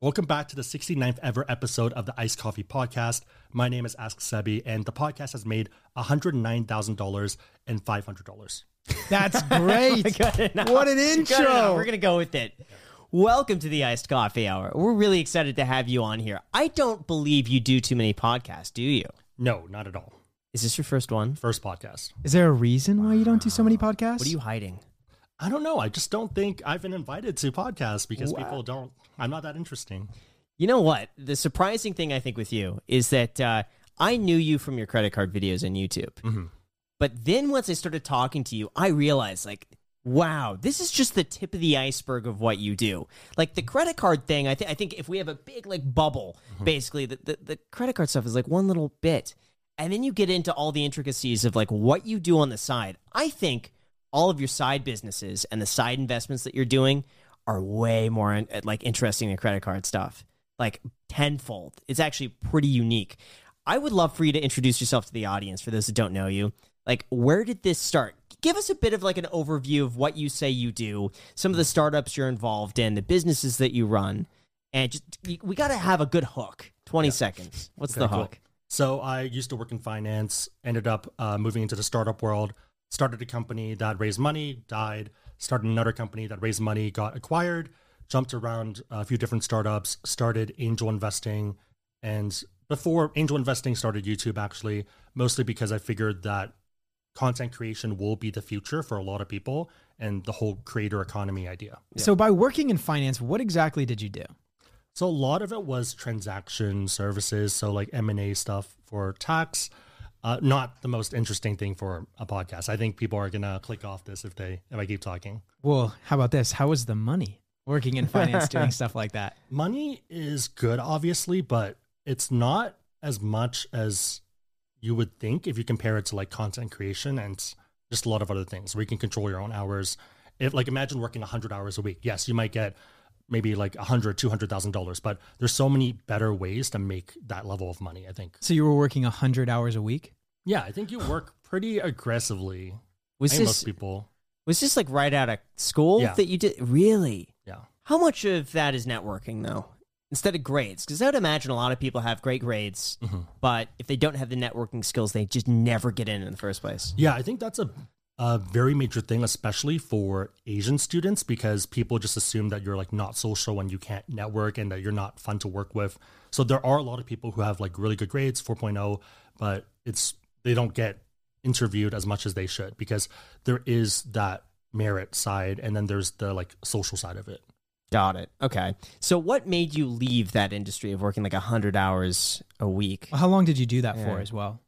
Welcome back to the 69th ever episode of the Iced Coffee Podcast. My name is AskSebby, and the podcast has made $109,000 and $500. That's great. What an intro. We're gonna go with it. Welcome to the Iced Coffee Hour. We're really excited to have you on here. I don't believe you do too many podcasts, do you? No, not at all. Is this your first one? First podcast. Is there a reason why you don't do so many podcasts? What are you hiding? I don't know. I just don't think I've been invited to podcasts because people don't, I'm not that interesting. You know what? The surprising thing I think with you is that uh, I knew you from your credit card videos on YouTube. Mm-hmm. But then once I started talking to you, I realized like, wow, this is just the tip of the iceberg of what you do. Like the credit card thing, I, th- I think if we have a big like bubble, basically the, the, the credit card stuff is like one little bit. And then you get into all the intricacies of like what you do on the side. I think all of your side businesses and the side investments that you're doing are way more like interesting than credit card stuff. Like tenfold. It's actually pretty unique. I would love for you to introduce yourself to the audience for those that don't know you. Like, where did this start? Give us a bit of like an overview of what you say you do, some of the startups you're involved in, the businesses that you run, and just we got to have a good hook. Twenty seconds. What's the Okay, cool. hook? So I used to work in finance, ended up uh, moving into the startup world, started a company that raised money, died, started another company that raised money, got acquired, jumped around a few different startups, started angel investing. And before angel investing started YouTube, actually, mostly because I figured that content creation will be the future for a lot of people and the whole creator economy idea. So by working in finance, what exactly did you do? So a lot of it was transaction services, so like M and A stuff for tax. Uh, not the most interesting thing for a podcast. I think people are gonna click off this if they if I keep talking. Well, how about this? How is the money working in finance doing stuff like that? Money is good, obviously, but it's not as much as you would think if you compare it to like content creation and just a lot of other things where you can control your own hours. If like imagine working 100 hours a week. Yes, you might get maybe like a hundred, two hundred thousand dollars, but there's so many better ways to make that level of money. I think. So you were working a 100 hours a week? Yeah, I think you work pretty aggressively. Was I this most people. was this like right out of school Yeah. that you did? Really? Yeah. How much of that is networking though? Instead of grades, because I would imagine a lot of people have great grades, Mhm. but if they don't have the networking skills, they just never get in in the first place. Yeah, I think that's a, a very major thing, especially for Asian students, because people just assume that you're like not social and you can't network and that you're not fun to work with. So there are a lot of people who have like really good grades, 4.0, but it's they don't get interviewed as much as they should because there is that merit side and then there's the like social side of it. Got it. Okay. So, what made you leave that industry of working like hundred hours a week? How long did you do that Yeah. for as well?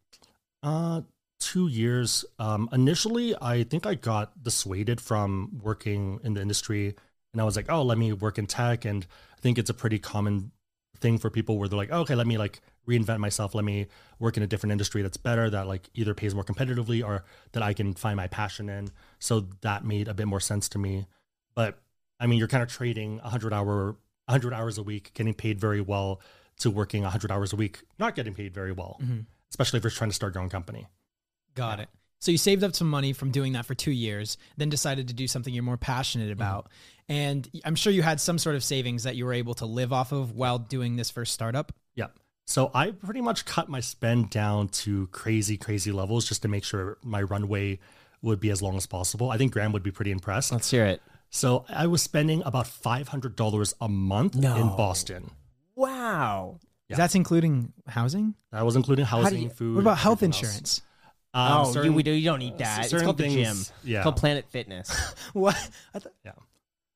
Uh, two years. Um, initially, I think I got dissuaded from working in the industry, and I was like, "Oh, let me work in tech." And I think it's a pretty common thing for people where they're like, "Okay, let me like reinvent myself. Let me work in a different industry that's better, that like either pays more competitively or that I can find my passion in." So that made a bit more sense to me. But I mean, you're kind of trading 100 hour 100 hours a week, getting paid very well, to working 100 hours a week, not getting paid very well, Mhm. especially if you're trying to start your own company. Got it. So you saved up some money from doing that for two years, then decided to do something you're more passionate mm-hmm. about. And I'm sure you had some sort of savings that you were able to live off of while doing this first startup. Yeah. So I pretty much cut my spend down to crazy, crazy levels just to make sure my runway would be as long as possible. I think Graham would be pretty impressed. Let's hear it. So I was spending about $500 a month in Boston. Wow. Yeah. That's including housing? That was including housing, you- food. What about health insurance? else. Um, oh, you, we do. You don't need that. It's certain called the gym. things- yeah. It's called Planet Fitness. What? I thought- yeah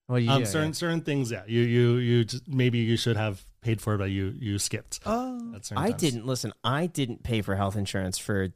What do you Um, do? certain certain things, yeah. You you you just, maybe you should have paid for it, but you you skipped. oh, certain I times. didn't listen. I didn't pay for health insurance for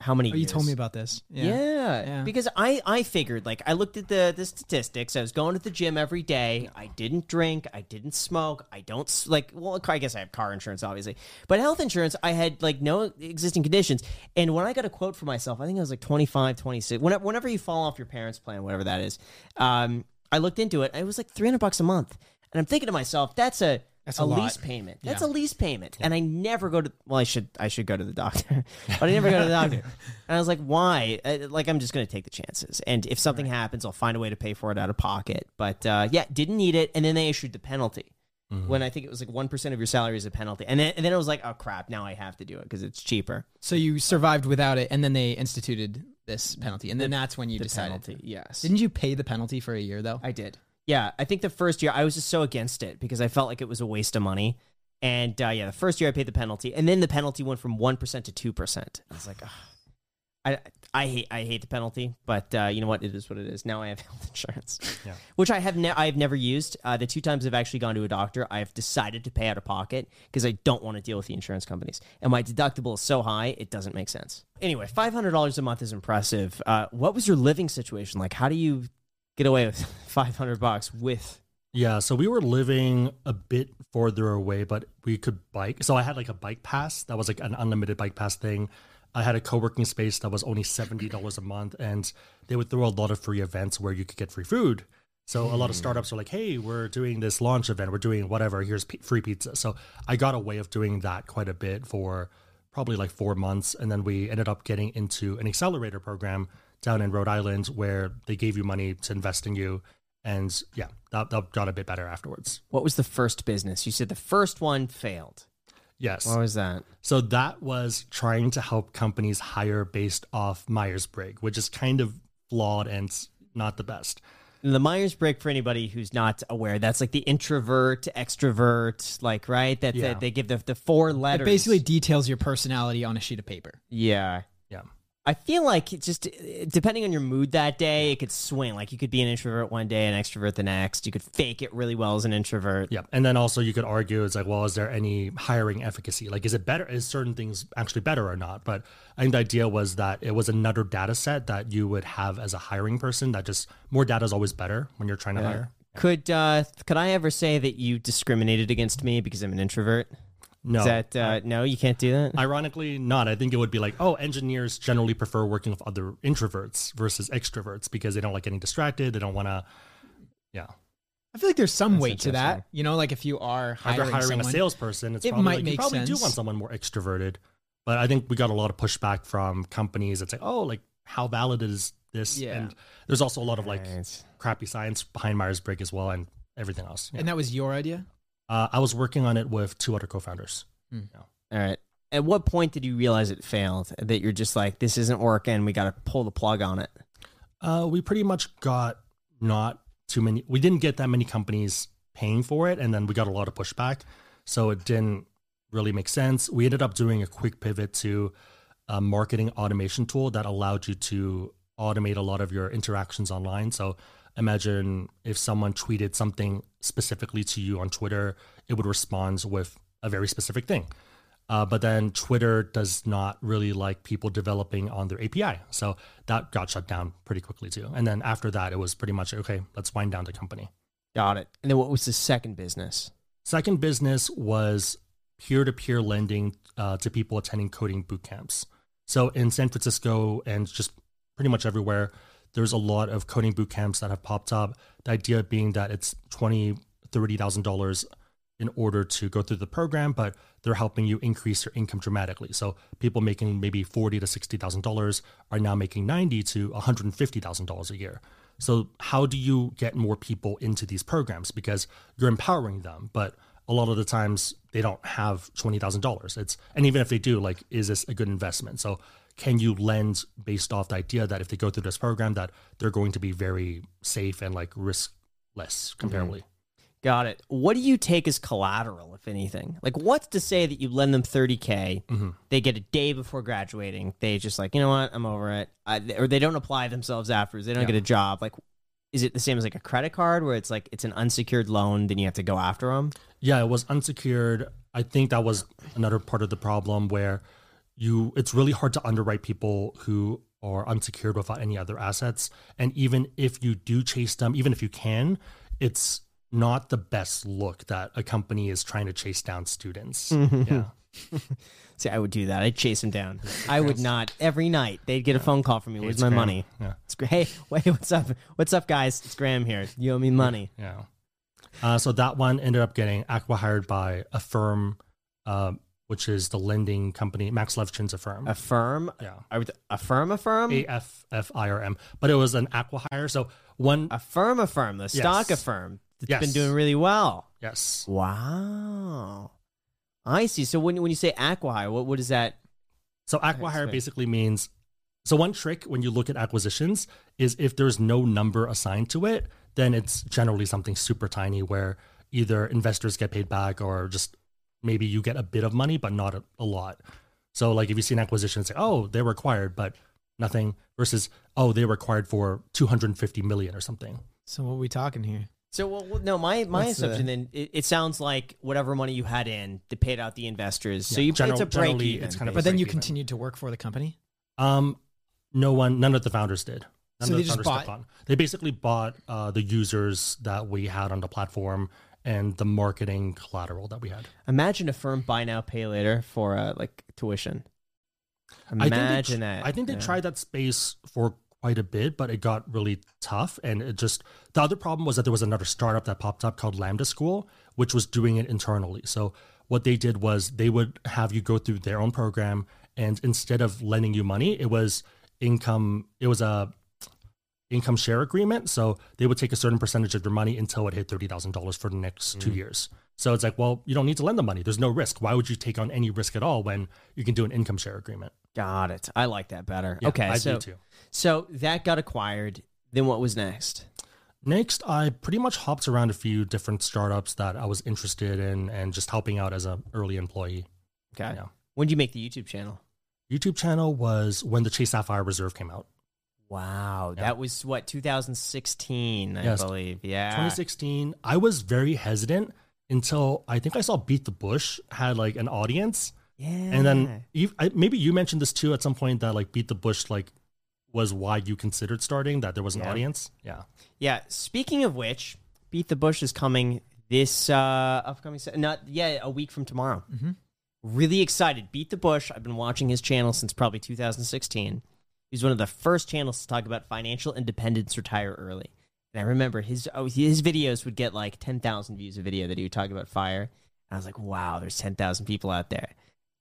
how many oh, you years? told me about this. Yeah. Yeah. because I I figured like I looked at the the statistics. I was going to the gym every day. I didn't drink. I didn't smoke. I don't like. Well, I guess I have car insurance, obviously, but health insurance I had like no existing conditions. And when I got a quote for myself, I think I was like 25, 26. Whenever whenever you fall off your parents' plan, whatever that is, um, I looked into it. It was like three hundred bucks a month, and I'm thinking to myself, that's a That's a, a lease payment. That's Yeah. a lease payment, and I never go to. Well, I should I should go to the doctor, but I never go to the doctor. And I was like, why? Uh, Like I'm just going to take the chances, and if something happens, I'll find a way to pay for it out of pocket. But uh, yeah, didn't need it, and then they issued the penalty. when I think it was like one percent of your salary is a penalty, and then and then it was like, oh crap, now I have to do it because it's cheaper. So you survived without it, and then they instituted this penalty, and then that's when you The decided. penalty, yes, Didn't you pay the penalty for a year though? I did. Yeah, I think the first year I was just so against it because I felt like it was a waste of money. And uh, yeah, the first year I paid the penalty, and then the penalty went from one percent to two percent. I was like, Ugh. I I hate I hate the penalty, but uh, you know what? It is what it is. Now I have health insurance, Yeah. which I have ne- I have never used. Uh, the two times I've actually gone to a doctor, I have decided to pay out of pocket because I don't want to deal with the insurance companies, and my deductible is so high it doesn't make sense. Anyway, five hundred dollars a month is impressive. Uh, what was your living situation like? How do you get away with five hundred bucks with Yeah, so we were living a bit further away, but we could bike. So I had like a bike pass that was like an unlimited bike pass thing. I had a co-working space that was only seventy dollars a month, and they would throw a lot of free events where you could get free food. So a lot of hmm. startups are like, "Hey, we're doing this launch event. We're doing whatever. Here's p- free pizza." So I got a way of doing that quite a bit for probably like four months, and then we ended up getting into an accelerator program down in Rhode Island where they gave you money to invest in you, and yeah, that, that got a bit better afterwards. What was the first business? You said the first one failed. Yes. What was that? So that was trying to help companies hire based off Myers Briggs, which is kind of flawed and not the best. The Myers Briggs, for anybody who's not aware, that's like the introvert, extrovert, like right. That Yeah. that they give the the four It letters. basically details your personality on a sheet of paper. yeah. Yeah. I feel like just depending on your mood that day, it could swing. Like you could be an introvert one day and extrovert the next. You could fake it really well as an introvert. Yeah. And then also you could argue it's like, well, is there any hiring efficacy? Like, is it better? Is certain things actually better or not? But I think the idea was that it was another data set that you would have as a hiring person that just more data is always better when you're trying to hire. Could uh could I ever say that you discriminated against me because I'm an introvert? No. Is that uh, no? You can't do that. Ironically, not. I think it would be like, oh, engineers generally prefer working with other introverts versus extroverts because they don't like getting distracted. They don't want to, yeah. I feel like there's some That's weight to that. You know, like if you are hiring, you're hiring someone, a salesperson, it's it probably might like, you make probably do want someone more extroverted. But I think we got a lot of pushback from companies. It's like, oh, like how valid is this? Yeah. And there's also a lot of like Right. crappy science behind Myers Briggs as well and everything else. Yeah. and that was your idea. Uh, I was working on it with two other co-founders. All right. At what point did you realize it failed? That you're just like, this isn't working. We got to pull the plug on it. Uh, we pretty much got not too many. We didn't get that many companies paying for it, and then we got a lot of pushback. So it didn't really make sense. We ended up doing a quick pivot to a marketing automation tool that allowed you to automate a lot of your interactions online. So imagine if someone tweeted something specifically to you on Twitter, it would respond with a very specific thing. Uh, but then Twitter does not really like people developing on their API. So that got shut down pretty quickly too. And then after that, it was pretty much okay, let's wind down the company. Got it. And then what was the second business? Second business was peer to peer lending uh, to people attending coding boot camps. So in San Francisco and just pretty much everywhere, there's a lot of coding boot camps that have popped up. The idea being that it's twenty, thirty thousand dollars in order to go through the program, but they're helping you increase your income dramatically. So people making maybe forty to sixty thousand dollars are now making ninety to one hundred and fifty thousand dollars a year. So how do you get more people into these programs? Because you're empowering them, but a lot of the times they don't have twenty thousand dollars. It's and even if they do, like, is this a good investment? So can you lend based off the idea that if they go through this program that they're going to be very safe and like riskless comparably? Got it. What do you take as collateral, if anything? Like, what's to say that you lend them 30K, Mhm. they get a day before graduating, they just like, you know what, I'm over it. I, or they don't apply themselves afterwards, they don't Yeah. get a job. Like, is it the same as like a credit card where it's like it's an unsecured loan, then you have to go after them? Yeah, it was unsecured. I think that was another part of the problem where you it's really hard to underwrite people who are unsecured without any other assets. And even if you do chase them, even if you can, it's not the best look that a company is trying to chase down students. yeah. See, I would do that. I'd chase them down. I would not every night. They'd get a phone call from me. Where's my Graham. money? Yeah. It's, hey, wait, what's up? What's up, guys? It's Graham here. You owe me money. Yeah. Uh, so that one ended up getting acquihired by Affirm, uh, which is the lending company. Max Levchin's Affirm. A firm? yeah. I would, a firm, a firm? A F F I R M. But it was an acquihire. So one A firm, a firm. The stock, a firm. It's Yes. been doing really well. Yes. Wow. I see. So when when you say acquihire, what what is that? So acquihire explain. basically means so one trick when you look at acquisitions is if there's no number assigned to it, then it's generally something super tiny where either investors get paid back or just maybe you get a bit of money but not a, a lot. So like if you see an acquisition, it's like, oh, they were acquired, but nothing versus oh, they were acquired for 250 million or something. So what are we talking here? So well, well, no, my my What's the- assumption then it, it sounds like whatever money you had in, they paid out the investors. so Yeah, you general- it's a break even. it's kind of a But then you even. continued to work for the company. Um, no one, none of the founders did. None So of they the just founders bought- on. They basically bought uh, the users that we had on the platform and the marketing collateral that we had. Imagine Affirm buy now pay later for uh, like tuition. I think they Imagine that. I think they Yeah. tried that space for quite a bit, but it got really tough. And it just the other problem was that there was another startup that popped up called Lambda School, which was doing it internally. So what they did was they would have you go through their own program, and instead of lending you money, it was income. It was a income share agreement. So they would take a certain percentage of your money until it hit thirty thousand dollars for the next Mm. two years. So it's like, well, you don't need to lend the money. There's no risk. Why would you take on any risk at all when you can do an income share agreement? Got it. I like that better. Yeah, okay, I so do too. so that got acquired. Then what was next? Next, I pretty much hopped around a few different startups that I was interested in and just helping out as an early employee. Okay. Yeah. When did you make the YouTube channel? YouTube channel was when the Chase Sapphire Reserve came out. Wow, Yeah. that was what 2016, I Yes. believe. Yeah. 2016, I was very hesitant until I think I saw Beat the Bush had like an audience. Yeah. And then you, I, maybe you mentioned this too at some point that like Beat the Bush like was why you considered starting that there was an Yeah. audience. Yeah. Yeah. Speaking of which, Beat the Bush is coming this uh upcoming. Se- not yeah, a week from tomorrow. Mm-hmm. Really excited. Beat the Bush. I've been watching his channel since probably 2016. He's one of the first channels to talk about financial independence, retire early. And I remember his oh, his videos would get like 10,000 views a video that he would talk about fire. And I was like, wow, there's 10,000 people out there.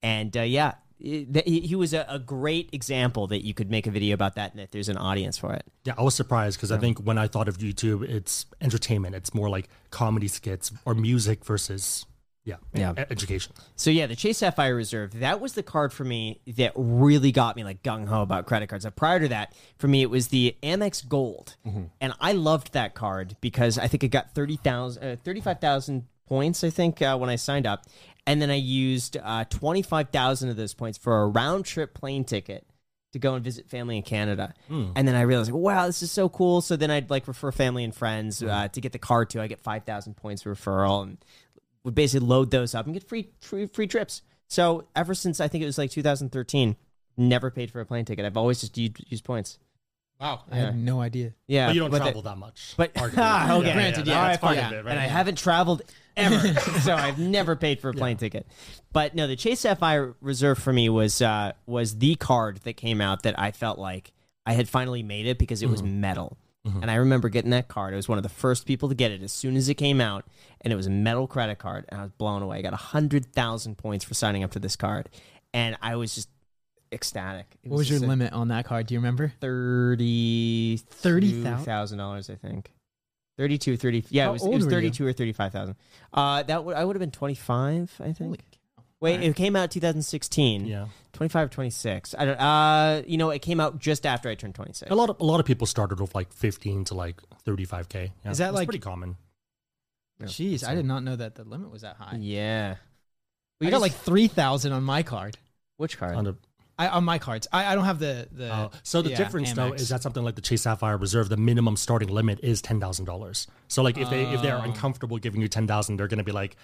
And uh, yeah, it- he he was a, a great example that you could make a video about that and that there's an audience for it. Yeah, I was surprised because I think when I thought of YouTube, it's entertainment. It's more like comedy skits or music versus yeah, Yeah. e- education. So yeah, the Chase Sapphire Reserve, that was the card for me that really got me like gung ho about credit cards. Uh, prior to that, for me it was the Amex Gold. And I loved that card because I think it got 30,000 uh, 35,000 points I think uh, when I signed up. And then I used uh, 25,000 of those points for a round trip plane ticket to go and visit family in Canada. And then I realized, like, wow, this is so cool. So then I'd like refer family and friends uh, to get the card too. I get 5,000 points referral and would basically load those up and get free free, free trips. So ever since I think it was like 2013, never paid for a plane ticket. I've always just used, used points. Wow, I Yeah. had no idea. Yeah, but you don't the- travel that much. but arguably. Ah, okay, Granted, yeah, all that's part fine. of it, right? And I haven't traveled ever, so I've never paid for a plane ticket. But no, the Chase Sapphire Reserve for me was uh, was the card that came out that I felt like I had finally made it because it was metal. And I remember getting that card. I was one of the first people to get it as soon as it came out, and it was a metal credit card, and I was blown away. I got hundred thousand points for signing up to this card, and I was just ecstatic. It What was your limit on that card? Do you remember? thirty 30,000? dollars, I think. 32, 30. Yeah, How it was, it was were you? 32 or 35,000. Uh, that would I would have been 25, I think. Holy. Wait, Alright. it came out 2016. yeah, 25 26. I don't uh you know, it came out just after I turned 26. a lot of a lot of people started with like 15 to like 35k. Yeah, Is that it's like- pretty common? Yeah. Jeez, I did not know that the limit was that high. Yeah. I got like three thousand on my card. which card? On the, I on my cards. I, I don't have the the. uh, so the yeah, difference though is that something like the Chase Sapphire Reserve, the minimum starting limit is ten thousand dollars. So like if they if they're Oh. uncomfortable giving you ten thousand, they're gonna be like,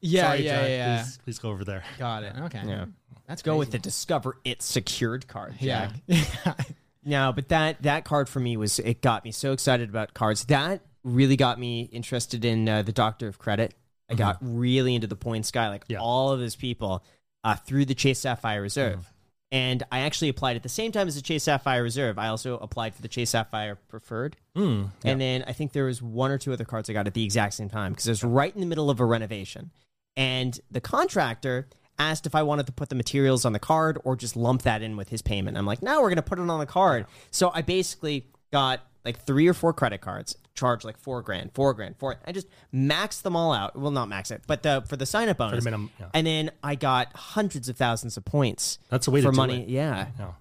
yeah, Sorry, yeah, Jack, yeah. Please, please go over there. Got it. Okay. Yeah. Let's Go with the. Discover It secured card. Yeah. Jack. No, but that that card for me was it got me so excited about cards. That really got me interested in uh, the Doctor of Credit. I got really into the points guy, like Yeah. all of those people uh, through the Chase Sapphire Reserve. And I actually applied at the same time as the Chase Sapphire Reserve. I also applied for the Chase Sapphire Preferred. Mm, yeah. And then I think there was one or two other cards I got at the exact same time because it was right in the middle of a renovation. And the contractor asked if I wanted to put the materials on the card or just lump that in with his payment. I'm like, no, we're going to put it on the card. So I basically got like three or four credit cards, charge like four grand, four grand, four. I just maxed them all out. Well, not max it, but the for the sign up bonus. minimum, yeah. And then I got hundreds of thousands of points. That's the way for to do money. it. Yeah, Yeah.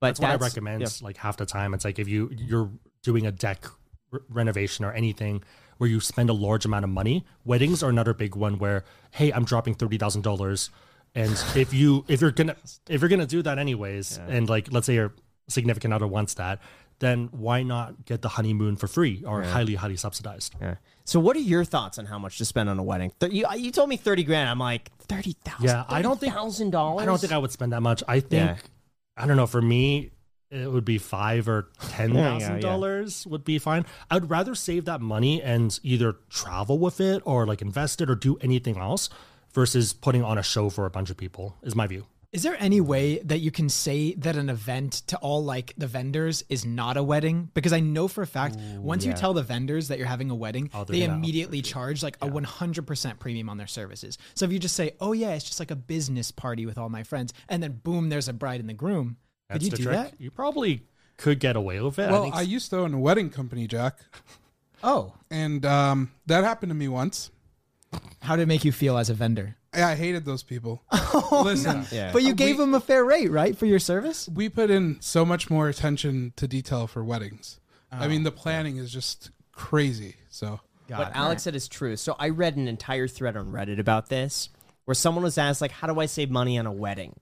but That's, what I recommend. yeah. Like half the time, it's like if you you're doing a deck renovation or anything where you spend a large amount of money. Weddings are another big one where hey, I'm dropping thirty thousand dollars, and if you if you're gonna if you're gonna do that anyways, and like let's say your significant other wants that, then why not get the honeymoon for free or highly highly subsidized? Yeah. So, what are your thoughts on how much to spend on a wedding? You, you told me thirty grand. I'm like thirty thousand. Yeah, I don't think- thousand dollars. I don't think I would spend that much. I think Yeah. I don't know. For me, it would be five or ten thousand Yeah, yeah, yeah. dollars would be fine. I'd rather save that money and either travel with it or like invest it or do anything else versus putting on a show for a bunch of people. Is my view. Is there any way that you can say that an event to all like the vendors is not a wedding? Because I know for a fact once you tell the vendors that you're having a wedding, Oh, they're they immediately charge like a 100% premium on their services. So if you just say, "Oh yeah, it's just like a business party with all my friends," and then boom, there's a bride and the groom, could you do trick. that? You probably could get away with it. I Well, think I used to own a wedding company, Jack, Oh, and um, that happened to me once. how did it make you feel as a vendor? Yeah, I hated those people. Listen, Yeah. But you gave we- them a fair rate, right, for your service? we put in so much more attention to detail for weddings. I mean, the planning is just crazy. So what Alex said is true. So I read an entire thread on Reddit about this, where someone was asked like, "How do I save money on a wedding?"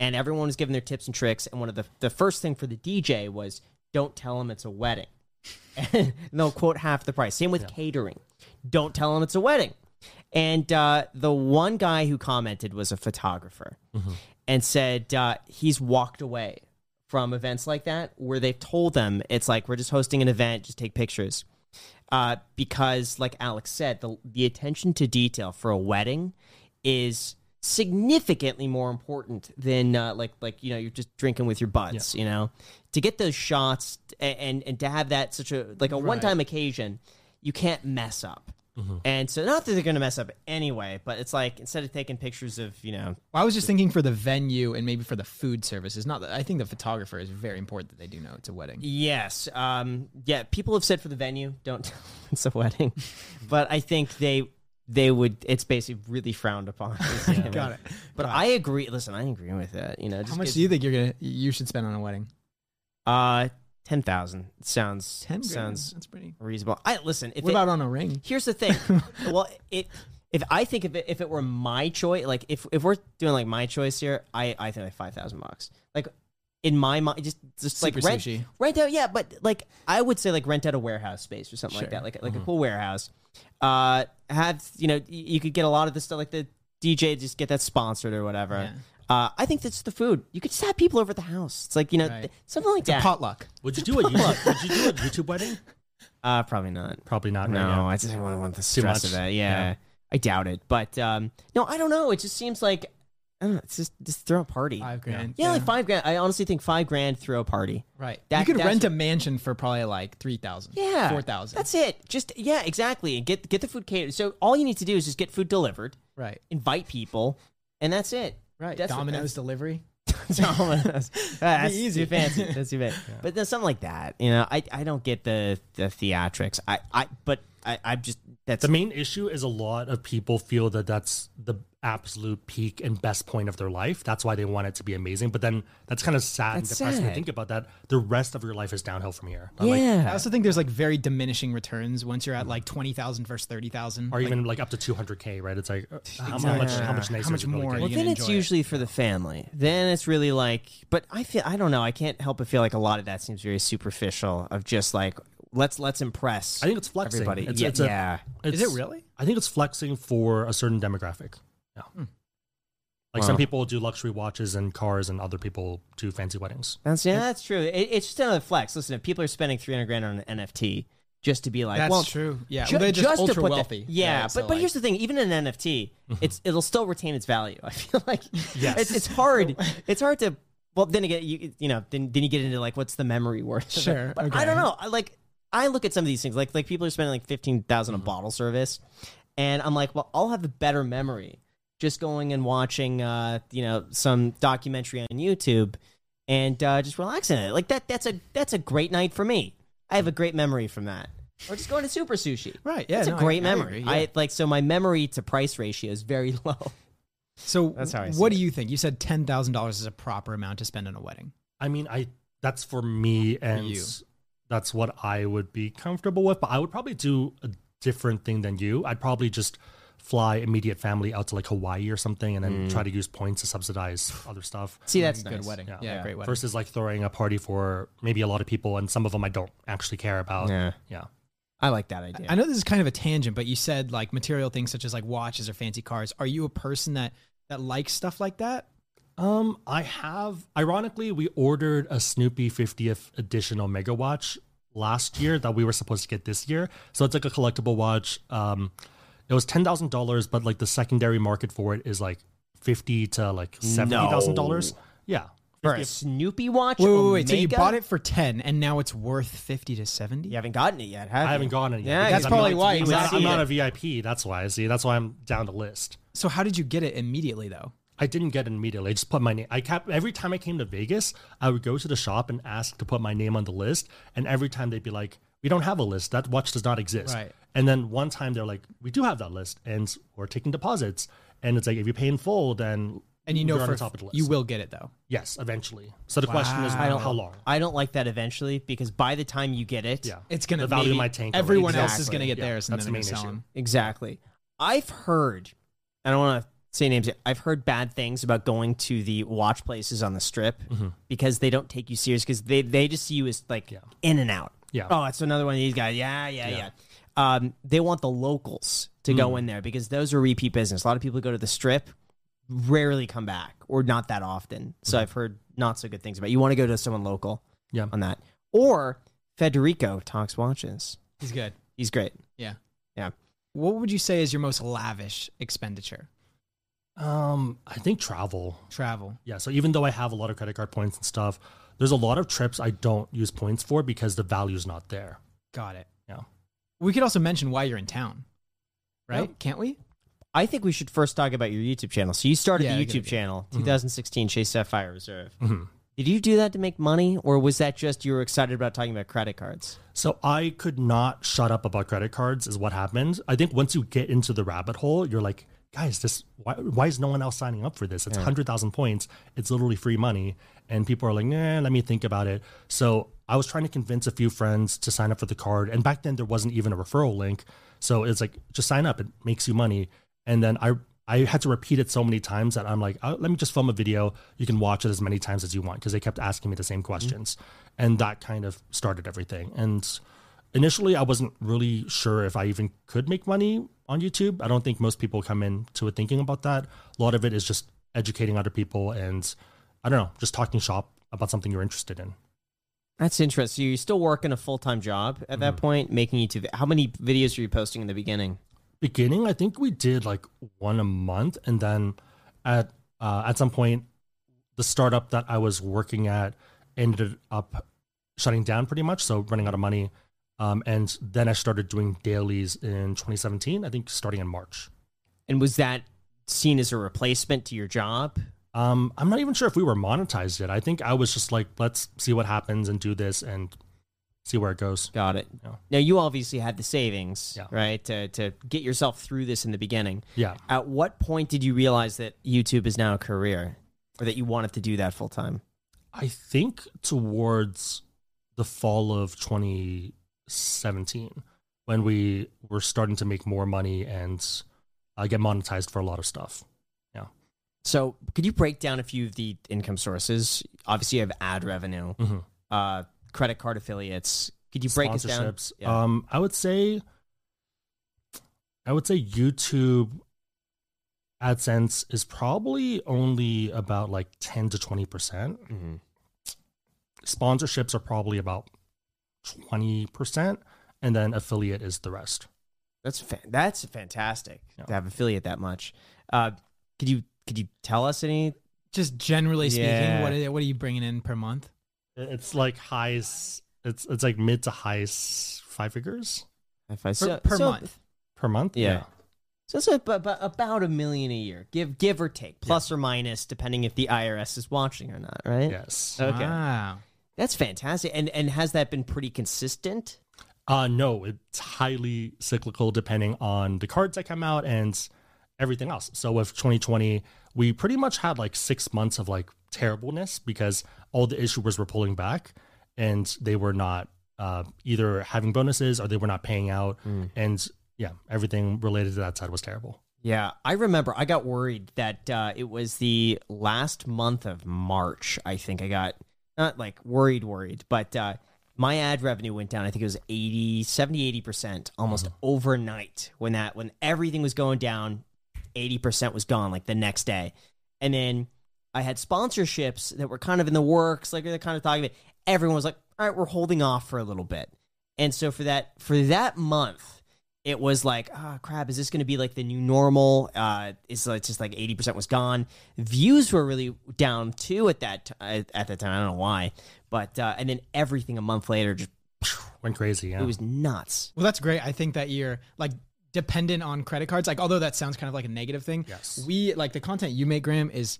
And everyone was giving their tips and tricks. And one of the the first thing for the DJ was, "Don't tell them it's a wedding." and they'll quote half the price. Same with catering. Don't tell them it's a wedding. And uh, the one guy who commented was a photographer and said uh, he's walked away from events like that where they've told them it's like we're just hosting an event, just take pictures. Uh, because, like Alex said, the the attention to detail for a wedding is significantly more important than uh, like like you know you're just drinking with your buds. You know, to get those shots and and, and to have that such a like a one time occasion, you can't mess up. And so, not that they're going to mess up anyway, but it's like instead of taking pictures of you know Well, I was just thinking for the venue and maybe for the food services. Not that I think the photographer is very important that they do know it's a wedding. Yes. Um, yeah. People have said for the venue, don't tell it's a wedding, but I think they they would. It's basically really frowned upon. Got it. But I agree. Listen, I agree with that. You know, just How much do you think you're gonna you should spend on a wedding? Uh, ten thousand sounds Ten sounds That's pretty. reasonable. I listen. If What it, about on a ring? here's the thing. well, it. If I think if it, if it were my choice, like if, if we're doing like my choice here, I, I think like five thousand bucks. Like in my mind, just just like rent sushi. rent out. Yeah, but like I would say like rent out a warehouse space or something like Sure. that, like like a cool warehouse. Uh, have you know y- you could get a lot of the stuff like the DJ just get that sponsored or whatever. Yeah. Uh, I think that's the food. You could just have people over at the house. It's like you know Right. th- something like It's a that. potluck. would you do a YouTube, would you do a YouTube wedding? Uh, probably not. Probably not. No, right now. I just don't want the stress much. of it. Yeah, Yeah. I doubt it. But um, no, I don't know. It just seems like I don't know. It's just just throw a party. Five grand. yeah, like five grand. I honestly think five grand throw a party. Right. That- you could that's rent what- a mansion for probably like three thousand. Yeah, Four thousand. That's it. Just yeah, exactly. And get get the food catered. So all you need to do is just get food delivered, right. invite people, and that's it. Right. That's what- Domino's delivery. Domino's. that's easy. too fancy. That's too bad. But there's something like that. You know, I I don't get the the theatrics. I I but I I'm just that's The main issue is a lot of people feel that that's the absolute peak and best point of their life. That's why they want it to be amazing. But then that's kind of sad That's and depressing sad. to think about that. The rest of your life is downhill from here. But like, I also think there's like very diminishing returns once you're at like twenty thousand versus thirty thousand. or even like up to 200k, right? It's like uh, how, Exactly. much how much How much is really more Well, then it's enjoy it. usually for the family. Then it's really like, but I feel I don't know. I can't help but feel like a lot of that seems very superficial. Of just like let's let's impress. I think it's flexing. everybody. It's, yeah, it's a- yeah. Is it really? I think it's flexing for a certain demographic. Yeah. Hmm. Like Wow. some people do luxury watches and cars, and other people do fancy weddings. That's yeah, that's true. It, it's just another flex. Listen, if people are spending three hundred grand on an NFT just to be like, That's well, true. Yeah. ju- well, they're just, to ultra put the- wealthy. yeah, but So, but like, here's the thing: even an NFT, mm-hmm. it's it'll still retain its value. I feel like Yes. it's, it's hard. It's hard to. Well, then again, you you know, then then you get into like what's the memory worth? of it. Sure, but I don't know. I like I look at some of these things like like people are spending like fifteen thousand mm-hmm. a bottle service, and I'm like, well, I'll have a better memory just going and watching, uh, you know, some documentary on YouTube and uh, just relaxing it. Like that. That's a that's a great night for me. I have a great memory from that. or just going to Super Sushi. Right. Yeah. It's no, a I- great I memory. agree, I, like so my memory to price ratio is very low. so That's how I see what it. do you think? You said ten thousand dollars is a proper amount to spend on a wedding. I mean, I that's for me, and you. That's what I would be comfortable with. But I would probably do a different thing than you. I'd probably just fly immediate family out to like Hawaii or something, and then mm. try to use points to subsidize other stuff. See, that's a Good nice. wedding. Yeah, Yeah. great wedding. Versus like throwing a party for maybe a lot of people, and some of them I don't actually care about. Yeah, Yeah. I like that idea. I know this is kind of a tangent, but you said like material things such as like watches or fancy cars. Are you a person that that likes stuff like that? Um, I have. Ironically, we ordered a Snoopy 50th edition Omega watch last year that we were supposed to get this year. So it's like a collectible watch. Um, it was ten thousand dollars, but like the secondary market for it is like fifty to like seventy thousand dollars. Yeah, For a Snoopy watch. Wait, wait, wait. So you bought it for ten, and now it's worth fifty to seventy. You haven't gotten it yet, have I you? haven't gotten it yet. Yeah, That's I'm probably not- why I'm not, I'm not a VIP. That's why. See, that's why I'm down the list. So how did you get it immediately though? I didn't get it immediately. I just put my name. I kept every time I came to Vegas, I would go to the shop and ask to put my name on the list. And every time they'd be like, "We don't have a list. That watch does not exist." Right. And then one time they're like, "We do have that list, and we're taking deposits." And it's like, if you pay in full, then And you know you're for the top of the list. you will get it though. Yes, eventually. So the question is, I don't- how long? I don't like that eventually because by the time you get it, Yeah, It's gonna the value maybe, might tank. Everyone already. else is gonna get Yeah, theirs, and that's then the they're main gonna sell issue. them. Exactly. I've heard, I don't want to say names. I've heard bad things about going to the watch places on the strip mm-hmm. because they don't take you serious because they, they just see you as like Yeah. in and out. Yeah. Oh, it's another one of these guys. Yeah, yeah, yeah. Um, they want the locals to go mm. in there because those are repeat business. A lot of people go to the strip rarely come back or not that often. So mm-hmm. I've heard not so good things about. it. You want to go to someone local Yeah. on that. Or Federico talks watches. He's good. He's great. Yeah. Yeah. What would you say is your most lavish expenditure? Um, I think travel. Travel. Yeah. So even though I have a lot of credit card points and stuff, there's a lot of trips I don't use points for because the value's not there. Got it. Yeah. We could also mention why you're in town, right? Yep. Can't we? I think we should first talk about your YouTube channel. So you started Yeah, the good YouTube idea. channel, 2016 Chase Sapphire Reserve. Mhm. Did you do that to make money, or was that just you were excited about talking about credit cards? So I could not shut up about credit cards is what happened. I think once you get into the rabbit hole, you're like, guys, this why, why is no one else signing up for this? It's 100,000 points. It's literally free money. And people are like, nah, let me think about it. So I was trying to convince a few friends to sign up for the card. And back then there wasn't even a referral link. So it's like, just sign up. It makes you money. And then I I had to repeat it so many times that I'm like, oh, let me just film a video. You can watch it as many times as you want because they kept asking me the same mm-hmm. questions. And that kind of started everything. And initially, I wasn't really sure if I even could make money on YouTube. I don't think most people come into it thinking about that. A lot of it is just educating other people and I don't know, just talking shop about something you're interested in. That's interesting. So you're still working a full time job at that point, making YouTube. How many videos were you posting in the beginning? beginning i think we did like one a month and then at uh, at some point the startup that i was working at ended up shutting down pretty much so running out of money um, and then i started doing dailies in 2017 i think starting in march And was that seen as a replacement to your job? um, i'm not even sure if we were monetized yet i think i was just like let's see what happens and do this and see where it goes Got it. Yeah. Now you obviously had the savings, Yeah. right, to to get yourself through this in the beginning. yeah At what point did you realize that YouTube is now a career, or that you wanted to do that full time? I think towards the fall of 2017 when we were starting to make more money and uh, get monetized for a lot of stuff. Yeah. So, could you break down a few of the income sources? Obviously, you have ad revenue, Mhm. uh, credit card affiliates. Could you break it down? Yeah. Um, I would say, I would say YouTube AdSense is probably only about like 10 to 20 percent. Mhm. Sponsorships are probably about 20 percent, and then affiliate is the rest. That's fa- that's fantastic Yeah. to have affiliate that much. Uh, could you could you tell us any? Just generally speaking, Yeah. what are, what are you bringing in per month? It's like highs. It's it's like mid to high five figures If I Per, so- per so- month. per month. Yeah. So it's about, about a million a year, give give or take, plus or minus, depending if the IRS is watching or not. Right? Yes. Okay. Wow. That's fantastic. And and has that been pretty consistent? Uh no, it's highly cyclical depending on the cards that come out and everything else. So with 2020, we pretty much had like 6 months of like terribleness because all the issuers were pulling back and they were not uh, either having bonuses or they were not paying out and yeah, everything related to that side was terrible. Yeah, I remember I got worried that uh, it was the last month of March. I think I got not like worried, worried, but uh, my ad revenue went down. I think it was 80, 70, 80% almost overnight when that, when everything was going down, 80% was gone like the next day. And then I had sponsorships that were kind of in the works, like they're kind of talking about. Everyone was like, all right, we're holding off for a little bit. And so for that, for that month, it was like, ah, crap, is this going to be like the new normal? Uh, it's, it's just like 80% was gone. Views were really down too at that, t- at that time. I don't know why. But, uh, and then everything a month later just, Went crazy, yeah. it was nuts. Well, that's great. I think that you're like dependent on credit cards. Like, although that sounds kind of like a negative thing, Yes. we like the content you make, Graham, is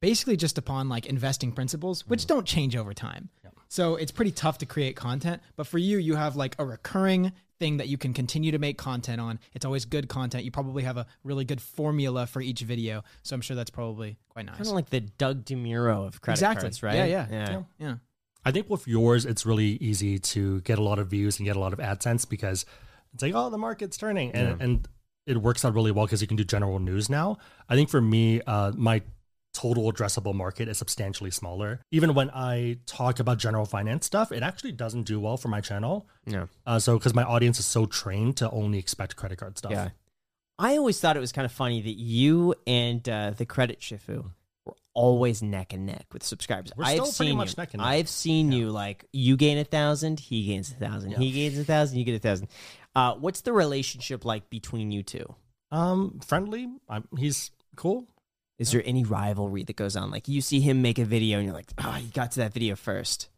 basically just upon like investing principles, which don't change over time. So it's pretty tough to create content. But for you, you have like a recurring thing that you can continue to make content on. It's always good content. You probably have a really good formula for each video. So I'm sure that's probably quite nice. Kind of like the Doug DeMuro of credit Exactly. cards, right? Yeah, yeah. yeah. yeah. I think with yours, it's really easy to get a lot of views and get a lot of AdSense because it's like, oh, the market's turning, and and it works out really well because you can do general news now. I think for me, uh, my total addressable market is substantially smaller. Even when I talk about general finance stuff, it actually doesn't do well for my channel. Yeah. Uh, so because my audience is so trained to only expect credit card stuff. Yeah. I always thought it was kind of funny that you and uh, the Credit Shifu were always neck and neck with subscribers. We're I've seen much you. neck and neck. I've seen you like you gain a thousand, he gains a thousand, he gains a thousand, you get a thousand. Uh, what's the relationship like between you two? Um, friendly. I'm, he's cool. Is there any rivalry that goes on? Like you see him make a video and you're like, oh, he got to that video first.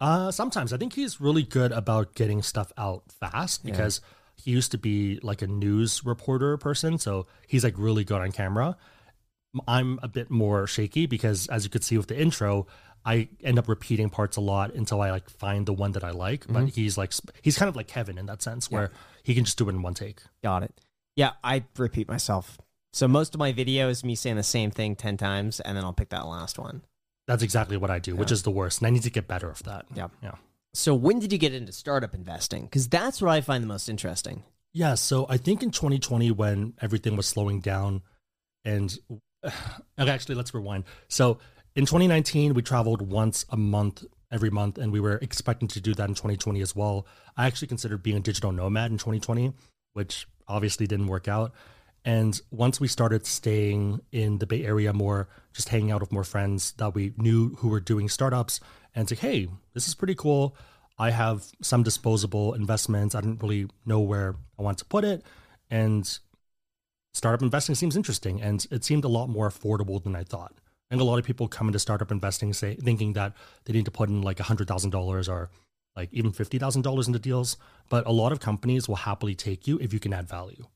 Uh, sometimes I think he's really good about getting stuff out fast because he used to be like a news reporter person, so he's like really good on camera. I'm a bit more shaky because, as you could see with the intro, I end up repeating parts a lot until I like find the one that I like. But he's like he's kind of like Kevin in that sense, where he can just do it in one take. Got it. Yeah, I repeat myself. So most of my video is me saying the same thing 10 times and then I'll pick that last one. That's exactly what I do, which is the worst, and I need to get better of that. Yeah. yeah. So when did you get into startup investing? Because that's what I find the most interesting. Yeah, so I think in 2020 when everything was slowing down and okay, actually let's rewind. So in 2019 we traveled once a month every month and we were expecting to do that in 2020 as well. I actually considered being a digital nomad in 2020, which obviously didn't work out. And once we started staying in the Bay Area more, just hanging out with more friends that we knew who were doing startups, and like, hey, this is pretty cool. I have some disposable investments. I didn't really know where I want to put it. And startup investing seems interesting. And it seemed a lot more affordable than I thought. Think a lot of people come into startup investing say, thinking that they need to put in like $100,000 or like even $50,000 into deals. But a lot of companies will happily take you if you can add value.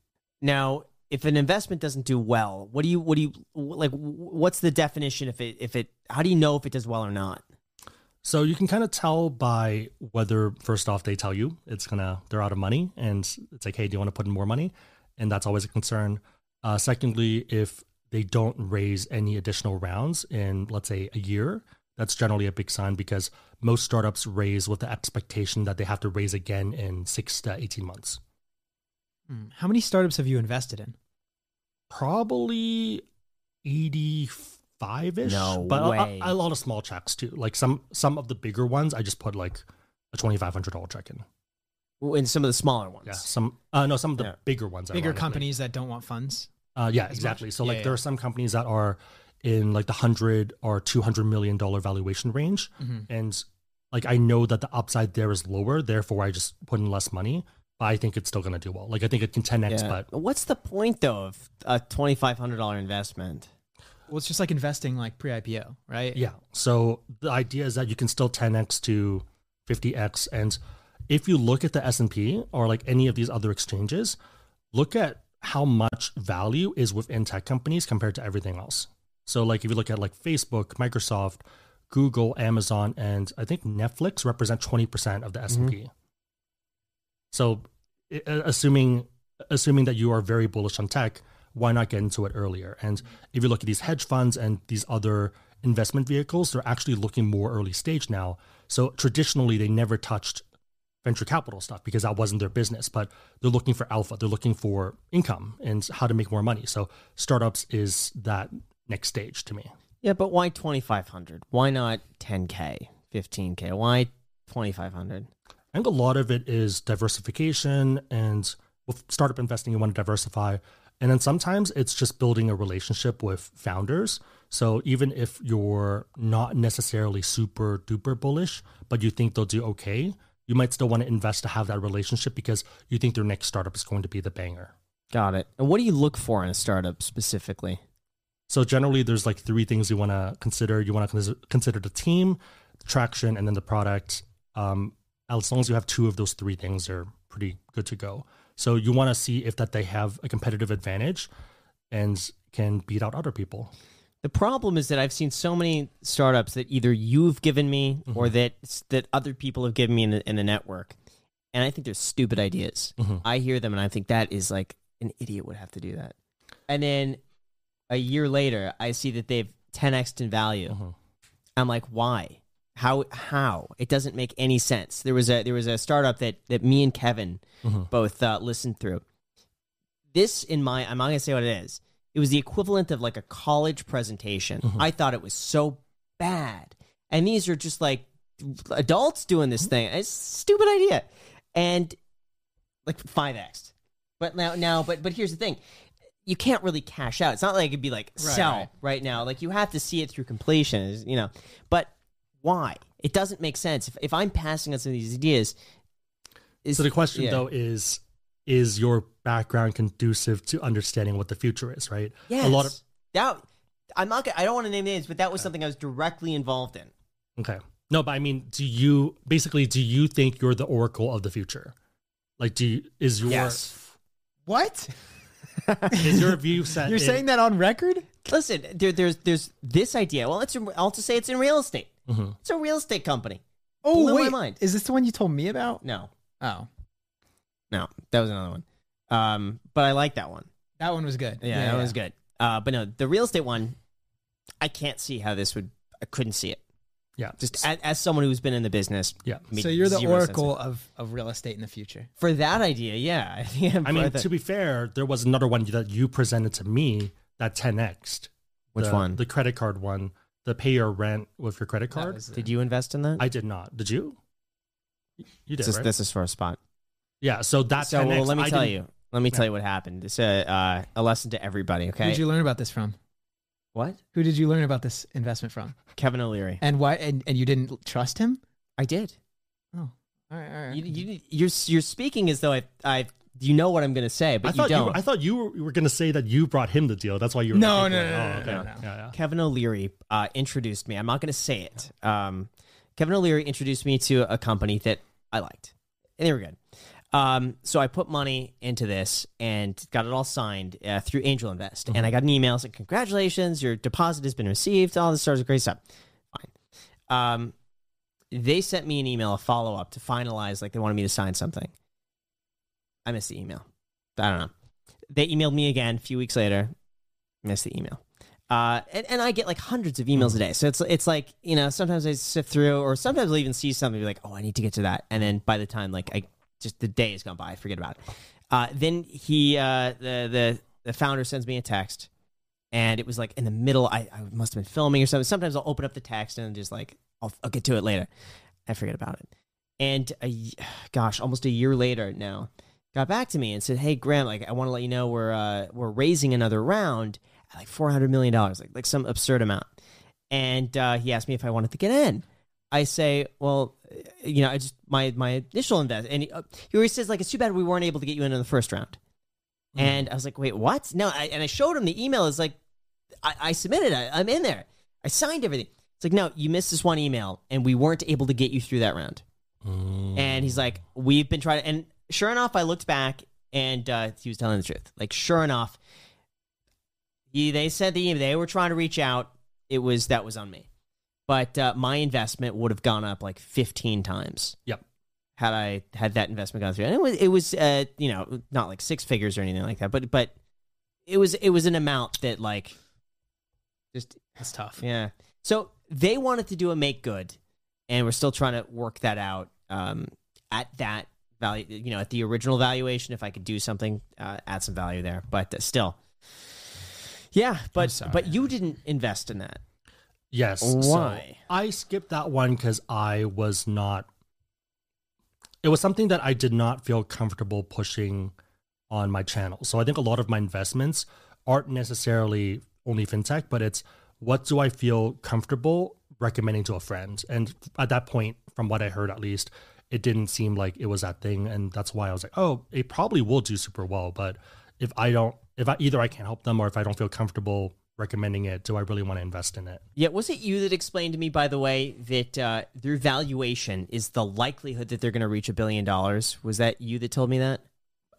Now, if an investment doesn't do well, what do you what do you like what's the definition if it if it how do you know if it does well or not? So you can kind of tell by whether first off they tell you it's gonna they're out of money and it's like hey do you want to put in more money and that's always a concern. Uh, secondly, if they don't raise any additional rounds in let's say a year, that's generally a big sign because most startups raise with the expectation that they have to raise again in six to eighteen months. Hmm. How many startups have you invested in? Probably eighty five ish. No but a- way. A, a lot of small checks too. Like some some of the bigger ones, I just put like a twenty five hundred dollar check in. In some of the smaller ones. Yeah, some uh, no, some of the Yeah. bigger ones. Bigger ironically. companies that don't want funds. Uh, yeah, much. exactly. So Yeah, like yeah. there are some companies that are in like the hundred or two hundred million dollar valuation range, Mm-hmm. and like I know that the upside there is lower, therefore I just put in less money. But I think it's still going to do well. Like I think it can ten x, Yeah. but What's the point though of a twenty five hundred dollar investment? Well, it's just like investing like pre-IPO, right? Yeah. So the idea is that you can still 10x to 50x, and if you look at the S and P or like any of these other exchanges, look at how much value is within tech companies compared to everything else. So like if you look at like Facebook, Microsoft, Google, Amazon, and I think Netflix represent 20% of the S and P. Mm-hmm. So, uh, assuming assuming that you are very bullish on tech, why not get into it earlier? And if you look at these hedge funds and these other investment vehicles, they're actually looking more early stage now. So traditionally, they never touched venture capital stuff because that wasn't their business. But they're looking for alpha. They're looking for income and how to make more money. So startups is that next stage to me. Yeah, but why 2500? Why not 10k, 15k? Why 2500? I think a lot of it is diversification and with startup investing, you want to diversify. And then sometimes it's just building a relationship with founders. So even if you're not necessarily super duper bullish, but you think they'll do okay, you might still want to invest to have that relationship because you think their next startup is going to be the banger. Got it. And what do you look for in a startup specifically? So generally, there's like three things you want to consider. You want to consider the team, traction, and then the product. Um, as long as you have two of those three things, they're pretty good to go. So you want to see if that they have a competitive advantage and can beat out other people. The problem is that I've seen so many startups that either you've given me Mm-hmm. or that that other people have given me in the, in the network, and I think they're stupid ideas. Mhm. I hear them and I think that is like an idiot would have to do that. And then a year later, I see that they've 10x in value. Mhm. I'm like, why? How? How? It doesn't make any sense. There was a there was a startup that that me and Kevin Mhm. both uh, listened through. This in my I'm not gonna say what it is. It was the equivalent of like a college presentation. I thought it was so bad, and these are just like adults doing this thing. It's a stupid idea, and like five x. But now now but but here's the thing. You can't really cash out. It's not like it'd be like sell right. right now. Like you have to see it through completion, you know. But why? It doesn't make sense. If, if I'm passing on some of these ideas, is, So the question yeah. though is is your background conducive to understanding what the future is, right? Yes. A lot of that. I'm not. Gonna, I don't want to name names, but that was something I was directly involved in. Okay. No, but I mean, do you basically do you think you're the oracle of the future? Like do you, is your What? is your view set You're in- saying that on record? Listen, there, there's there's this idea. Well, it's in, I'll just say it's in real estate. Mhm. It's a real estate company. Oh Blew my wait, mind. is this the one you told me about? No, Oh, no, that was another one. Um, but I like that one. that one was good. Yeah, that was good. Uh, but no, the real estate one, I can't see how this would. I couldn't see it. Yeah. Just as, as someone who's been in the business. Yeah. made So you're the zero sense. oracle of, of real estate in the future. for that idea. Yeah, I think I'm I mean, part to be fair, there was another one that you presented to me that 10x. Which the, one? The credit card one. The pay your rent with your credit card. was, Did you invest in that? I did not. Did you? You did, this, is, right? this is for a spot. yeah. So that's so well, let me I tell you. Let me tell you what happened. It's a uh, a lesson to everybody. Who Okay. did you learn about this from? what? Who did you learn about this investment from? Kevin O'Leary. And why? And, and you didn't trust him? I did. Oh, all right, all right. You, you, you're you're speaking as though I I you know what I'm going to say, but you you, don't. I thought you were, were going to say that you brought him the deal. That's why you were No, like, no, oh, no, no, okay. no, no. Yeah, yeah. Kevin O'Leary uh, introduced me. I'm not going to say it. Um, Kevin O'Leary introduced me to a company that I liked, and they were good. Um, so I put money into this and got it all signed uh, through Angel Invest, and I got an email saying, "Congratulations, your deposit has been received." All this sorts of great stuff. Fine. Um, they sent me an email, a follow up to finalize, like they wanted me to sign something. I missed the email. I don't know. They emailed me again a few weeks later. Missed the email. Uh, and, and I get like hundreds of emails a day. So it's it's like, you know, sometimes I sift through or sometimes I'll even see something and be like, oh, I need to get to that. And then by the time like I just the day has gone by, I forget about it. Uh, then he uh, the the the founder sends me a text and it was like in the middle I, I must have been filming or something. Sometimes I'll open up the text and just like I'll, I'll get to it later. I forget about it. And a, gosh, almost a year later now, got back to me and said, "Hey, Graham, like I want to let you know we're uh, we're raising another round at like four hundred million dollars, like like some absurd amount." And uh, he asked me if I wanted to get in. I say, "Well, uh, you know, I just my my initial invest." And he, uh, he always says, "Like it's too bad we weren't able to get you in in the first round." And I was like, "Wait, what?" No, I, and I showed him the email. Is like, I, I submitted. I, I'm in there. I signed everything. It's like, no, you missed this one email, and we weren't able to get you through that round. Mm. And he's like, we've been trying. And sure enough, I looked back, and uh, he was telling the truth. Like, sure enough, he, they said the they were trying to reach out. It was that was on me, but uh, my investment would have gone up like 15 times Yep. had I had that investment gone through. And it was it was uh, you know not like six figures or anything like that, but but it was it was an amount that like just That's tough. yeah. So they wanted to do a make good, and we're still trying to work that out um, at that value. You know, at the original valuation, if I could do something, uh, add some value there. But uh, still, yeah. But but you didn't invest in that. Yes. so Why? I skipped that one because I was not. It was something that I did not feel comfortable pushing on my channel. So I think a lot of my investments aren't necessarily only fintech, but it's what do I feel comfortable recommending to a friend? And at that point, from what I heard at least, it didn't seem like it was that thing. And that's why I was like, oh, it probably will do super well. But if I don't, if I either I can't help them or if I don't feel comfortable recommending it, do I really want to invest in it? Yeah, was it you that explained to me, by the way, that uh, their valuation is the likelihood that they're going to reach a billion dollars? Was that you that told me that?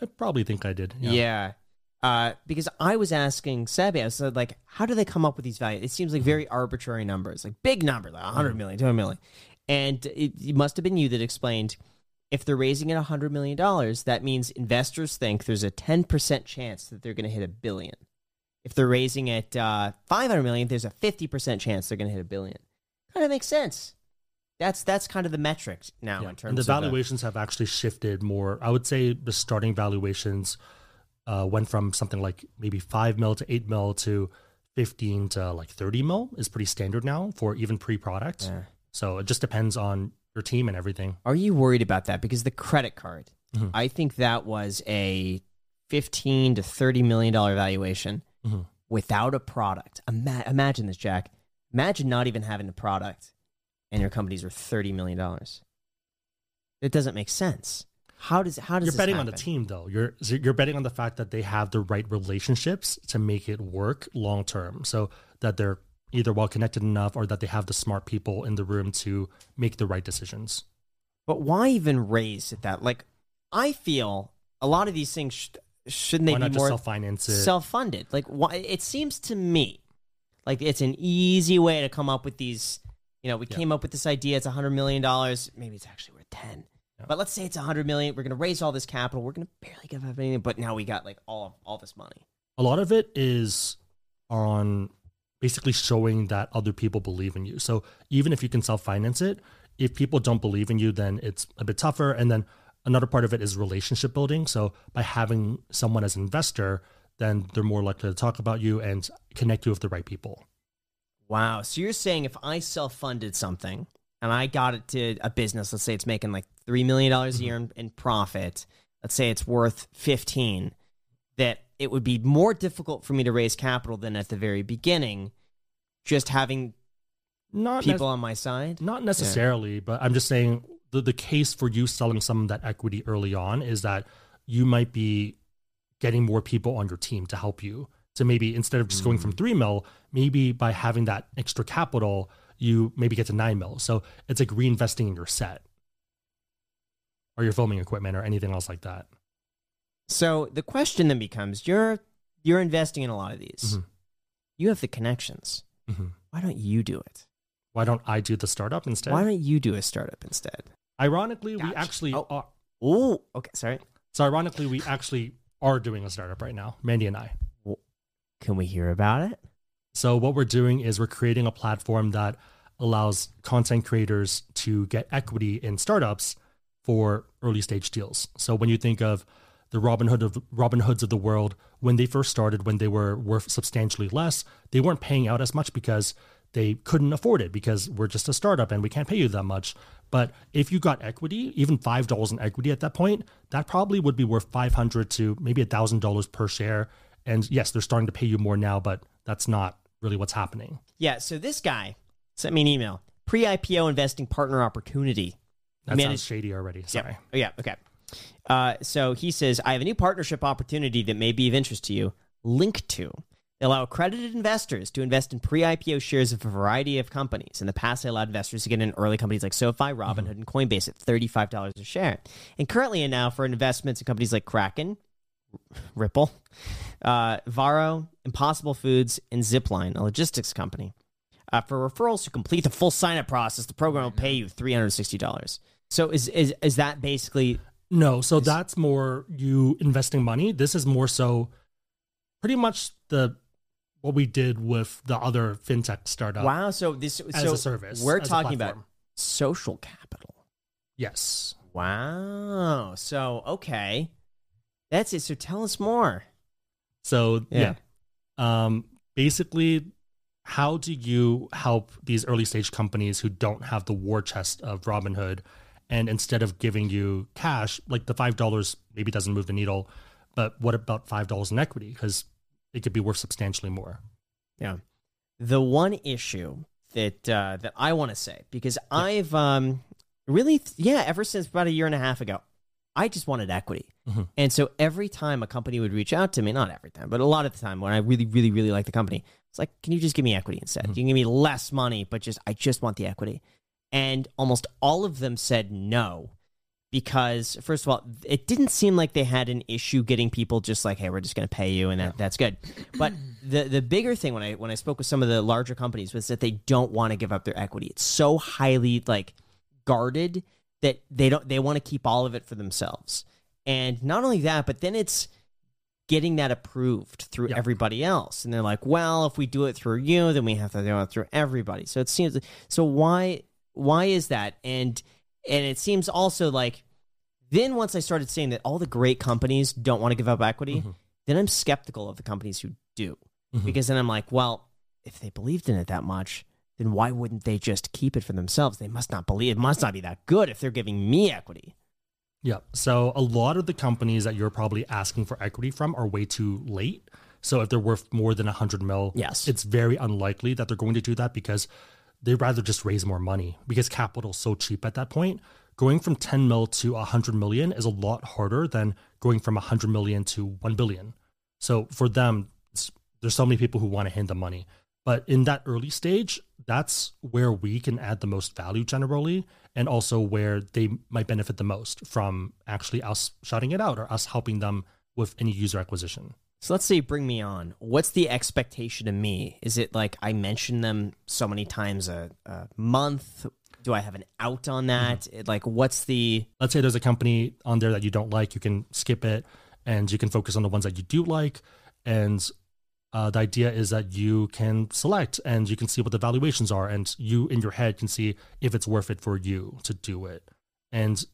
I probably think I did. Yeah. Uh, because I was asking Sebby, I said, like, how do they come up with these values? It seems like very arbitrary numbers, like big numbers, like 100 million, 200 million. And it, it must have been you that explained if they're raising at $100 million, that means investors think there's a 10% chance that they're going to hit a billion. If they're raising at uh, 500 million, there's a 50% chance they're going to hit a billion. Kind of makes sense. That's that's kind of the metric now Yeah. in terms And the of the- valuations have actually shifted more. I would say the starting valuations uh, went from something like maybe five mil to eight mil to 15 to like 30 mil is pretty standard now for even pre product. Yeah. So it just depends on your team and everything. Are you worried about that? Because the credit card, Mhm. I think that was a fifteen to thirty million dollar valuation Mhm. without a product. Ima- imagine this, Jack. Imagine not even having a product, and your companies are thirty million dollars. It doesn't make sense. How does how does You're betting on the team though. You're you're betting on the fact that they have the right relationships to make it work long term. So that they're either well connected enough or that they have the smart people in the room to make the right decisions. But why even raise at that? Like, I feel a lot of these things sh- shouldn't they be more self finance it? self-funded like why it seems to me like it's an easy way to come up with these you know we Yeah. came up with this idea it's a hundred million dollars maybe it's actually worth 10 Yeah. but let's say it's a hundred million we're going to raise all this capital we're going to barely give up anything but now we got like all of, all this money a lot of it is on basically showing that other people believe in you. So even if you can self finance it, if people don't believe in you, then it's a bit tougher. And then another part of it is relationship building. So by having someone as an investor, then they're more likely to talk about you and connect you with the right people. wow so you're saying if i self-funded something and i got it to a business let's say it's making like $3 million a mm-hmm. year in, in profit let's say it's worth 15 that it would be more difficult for me to raise capital than at the very beginning just having Not nec- people on my side Not necessarily, but I'm just saying the, the case for you selling some of that equity early on is that you might be getting more people on your team to help you. So maybe instead of just going from mm. three mil, maybe by having that extra capital, you maybe get to nine mil. So it's like reinvesting in your set or your filming equipment or anything else like that. So the question then becomes you're you're investing in a lot of these Mhm. you have the connections Mhm. why don't you do it Why don't I do the startup instead? why don't you do a startup instead Ironically, we actually Oh. are. oh okay sorry So ironically, we actually are doing a startup right now, Mandy and I. can we hear about it So what we're doing is we're creating a platform that allows content creators to get equity in startups for early stage deals. So when you think of the Robinhood of Robinhoods of the world, when they first started, when they were worth substantially less, they weren't paying out as much because they couldn't afford it because we're just a startup and we can't pay you that much. But if you got equity, even five dollars in equity at that point, that probably would be worth five hundred to maybe a thousand dollars per share. And yes, they're starting to pay you more now, but that's not really what's happening. yeah so this guy sent me an email pre-ipo investing partner opportunity That Manage- sounds shady already. Sorry. Yep. Oh, yeah. Okay. Uh, so he says, I have a new partnership opportunity that may be of interest to you. Link to. They allow accredited investors to invest in pre-IPO shares of a variety of companies. In the past, they allowed investors to get in early companies like SoFi, Robinhood, and Coinbase at $35 a share. And currently and now for investments in companies like Kraken, Ripple, uh, Varo, Impossible Foods, and Zipline, a logistics company. Uh, for referrals to complete the full sign-up process, the program will pay you $360. So is is is that basically No, so that's more you investing money. This is more so pretty much the what we did with the other fintech startup wow? So this as so a service. we're talking about social capital. yes. Wow. So okay, that's it. So tell us more. So Yeah. yeah. Um basically how do you help these early stage companies who don't have the war chest of Robinhood and instead of giving you cash, like the five dollars maybe doesn't move the needle, but what about five dollars in equity? Because it could be worth substantially more. Yeah. The one issue that uh, that I want to say because I've um really yeah ever since about a year and a half ago I just wanted equity. Mhm. And so every time a company would reach out to me, not every time, but a lot of the time when I really really really like the company, it's like, "Can you just give me equity instead? Mhm. You can give me less money, but just I just want the equity." And almost all of them said no because first of all, it didn't seem like they had an issue getting people just like, "Hey, we're just going to pay you," and that, that's good. But the the bigger thing when I when I spoke with some of the larger companies was that they don't want to give up their equity. It's so highly like guarded that they don't they want to keep all of it for themselves. And not only that, but then it's getting that approved through everybody else. And they're like, well, if we do it through you, then we have to do it through everybody. So it seems so why why is that? And and it seems also like then once I started saying that all the great companies don't want to give up equity, Mhm. then I'm skeptical of the companies who do. Mhm. Because then I'm like, well, if they believed in it that much, then why wouldn't they just keep it for themselves? They must not believe it must not be that good if they're giving me equity. Yeah. So a lot of the companies that you're probably asking for equity from are way too late. So if they're worth more than 100 mil, Yes. it's very unlikely that they're going to do that because they'd rather just raise more money because capital's so cheap at that point. Going from 10 mil to 100 million is a lot harder than going from 100 million to 1 billion. So for them, there's so many people who want to hand them money. But in that early stage, that's where we can add the most value generally, and also where they might benefit the most from actually us shouting it out or us helping them with any user acquisition. So let's say you bring me on. What's the expectation of me? Is it like I mention them so many times a, a month? Do I have an out on that? Mm-hmm. It- like, what's the let's say there's a company on there that you don't like, you can skip it and you can focus on the ones that you do like. And uh, the idea is that you can select and you can see what the valuations are, and you in your head can see if it's worth it for you to do it. And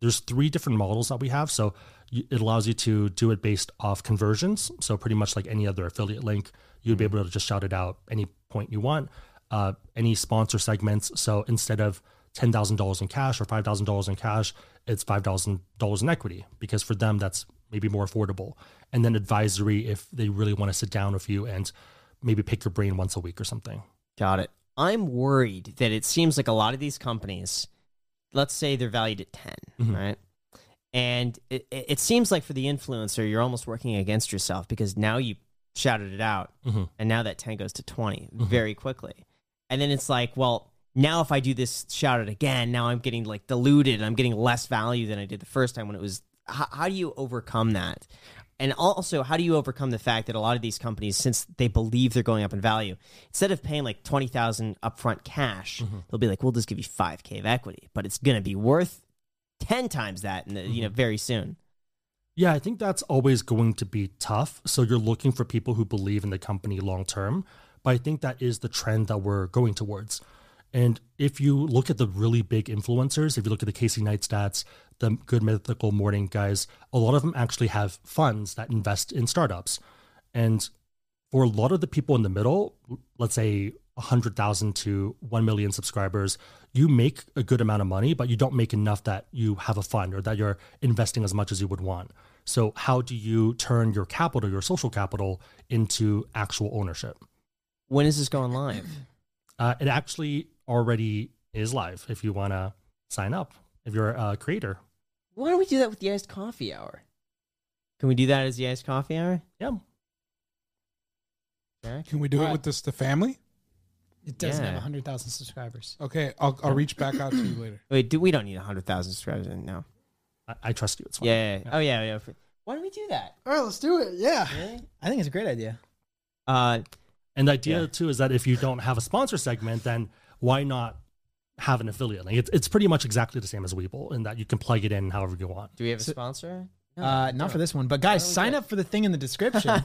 there's three different models that we have. So it allows you to do it based off conversions. So pretty much like any other affiliate link, you'd be able to just shout it out any point you want. Uh, any sponsor segments. So instead of ten thousand dollars in cash or five thousand dollars in cash, it's five thousand dollars in equity because for them that's maybe more affordable. And then advisory if they really want to sit down with you and maybe pick your brain once a week or something. Got it. I'm worried that it seems like a lot of these companies, let's say they're valued at 10, Mhm. right? And it, it seems like for the influencer, you're almost working against yourself because now you shouted it out Mhm. and now that 10 goes to 20 Mhm. very quickly. And then it's like, well, now if I do this shout it again, now I'm getting like diluted. I'm getting less value than I did the first time when it was. How, how do you overcome that? And also, how do you overcome the fact that a lot of these companies, since they believe they're going up in value, instead of paying like twenty thousand upfront cash, Mm-hmm. they'll be like, "We'll just give you five k of equity, but it's going to be worth ten times that, in the, you know, Mm-hmm. very soon." Yeah, I think that's always going to be tough. So you're looking for people who believe in the company long term. But I think that is the trend that we're going towards. And if you look at the really big influencers, if you look at the Casey Neistats, the Good Mythical Morning guys, a lot of them actually have funds that invest in startups. And for a lot of the people in the middle, let's say 100,000 to 1 million subscribers, you make a good amount of money, but you don't make enough that you have a fund or that you're investing as much as you would want. So, how do you turn your capital, your social capital, into actual ownership? When is this going live? Uh, it actually already is live if you want to sign up, if you're a creator. Why don't we do that with the iced coffee hour? Can we do that as the iced coffee hour? Yeah. Jack? Can we do it with this the family? It doesn't Yeah. have 100,000 subscribers. Okay, I'll I'll reach back out to you later. Wait, do we don't need hundred thousand subscribers? No. I, I trust you. It's fine. Yeah, yeah, yeah. Oh yeah, yeah. Why don't we do that? All right, let's do it. Yeah. Really? I think it's a great idea. Uh, And the idea Yeah. too is that if you don't have a sponsor segment, then why not have an affiliate link. It's, it's pretty much exactly the same as Webull in that you can plug it in however you want. Do we have a sponsor? No. Uh, not for this one, but guys, sign up for the thing in the description.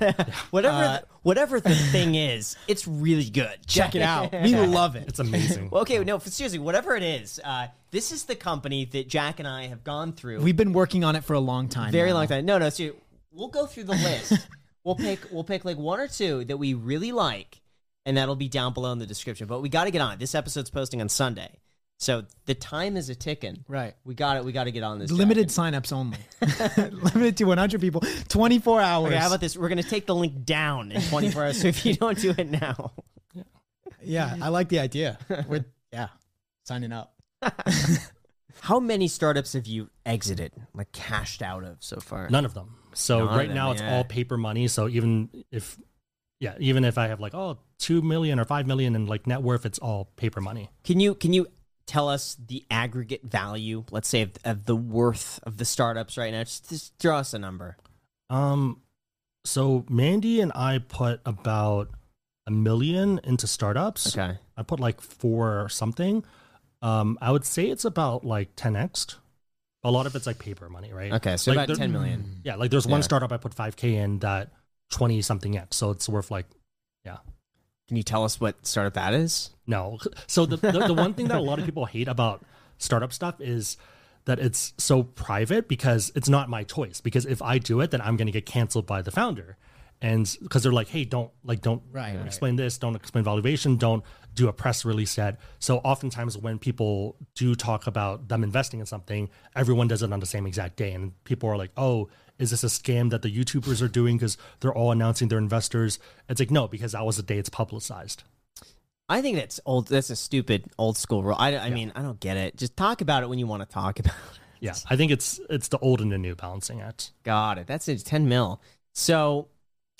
whatever, uh, the, whatever the thing is, it's really good. Check it out. We love it. It's amazing. Well, okay, no, seriously, whatever it is, uh, this is the company that Jack and I have gone through. We've been working on it for a long time. very now. long time. No, no, see, we'll go through the list. we'll pick, we'll pick like one or two that we really like, and that'll be down below in the description. But we got to get on it. This episode's posting on Sunday, so the time is a ticking. Right. We got it. We got to get on this. Jack. Limited signups only. Limited to 100 people, 24 hours. Okay, how about this? We're gonna take the link down in 24 hours. So if you don't do it now, Yeah, I like the idea. We're yeah, signing up. how many startups have you exited, like cashed out of so far? None of them. So None right them, now it's yeah. all paper money. So even if, yeah, even if I have like oh two million or five million in like net worth, it's all paper money. Can you can you tell us the aggregate value, let's say, of, of the worth of the startups right now? Just, just draw us a number. Um, so Mandy and I put about a million into startups. Okay. I put like four or something. Um, I would say it's about like 10x. A lot of it's like paper money, right? Okay, so Like about there- 10 million. Yeah, like there's one Yeah. startup I put 5k in that 20 something x. So it's worth like, yeah. Can you tell us what startup that is? No. So the, the the one thing that a lot of people hate about startup stuff is that it's so private because it's not my choice. Because if I do it, then I'm going to get canceled by the founder, and because they're like, hey, don't like don't Right, right. explain this, don't explain valuation, don't do a press release yet. So oftentimes when people do talk about them investing in something, everyone does it on the same exact day, and people are like, oh. Is this a scam that the YouTubers are doing because they're all announcing their investors? It's like no, because that was the day it's publicized. I think that's old. That's a stupid old school rule. I, I mean, I don't get it. Just talk about it when you want to talk about it. Yeah, I think it's it's the old and the new balancing act. Got it. That's it. 10 mil. So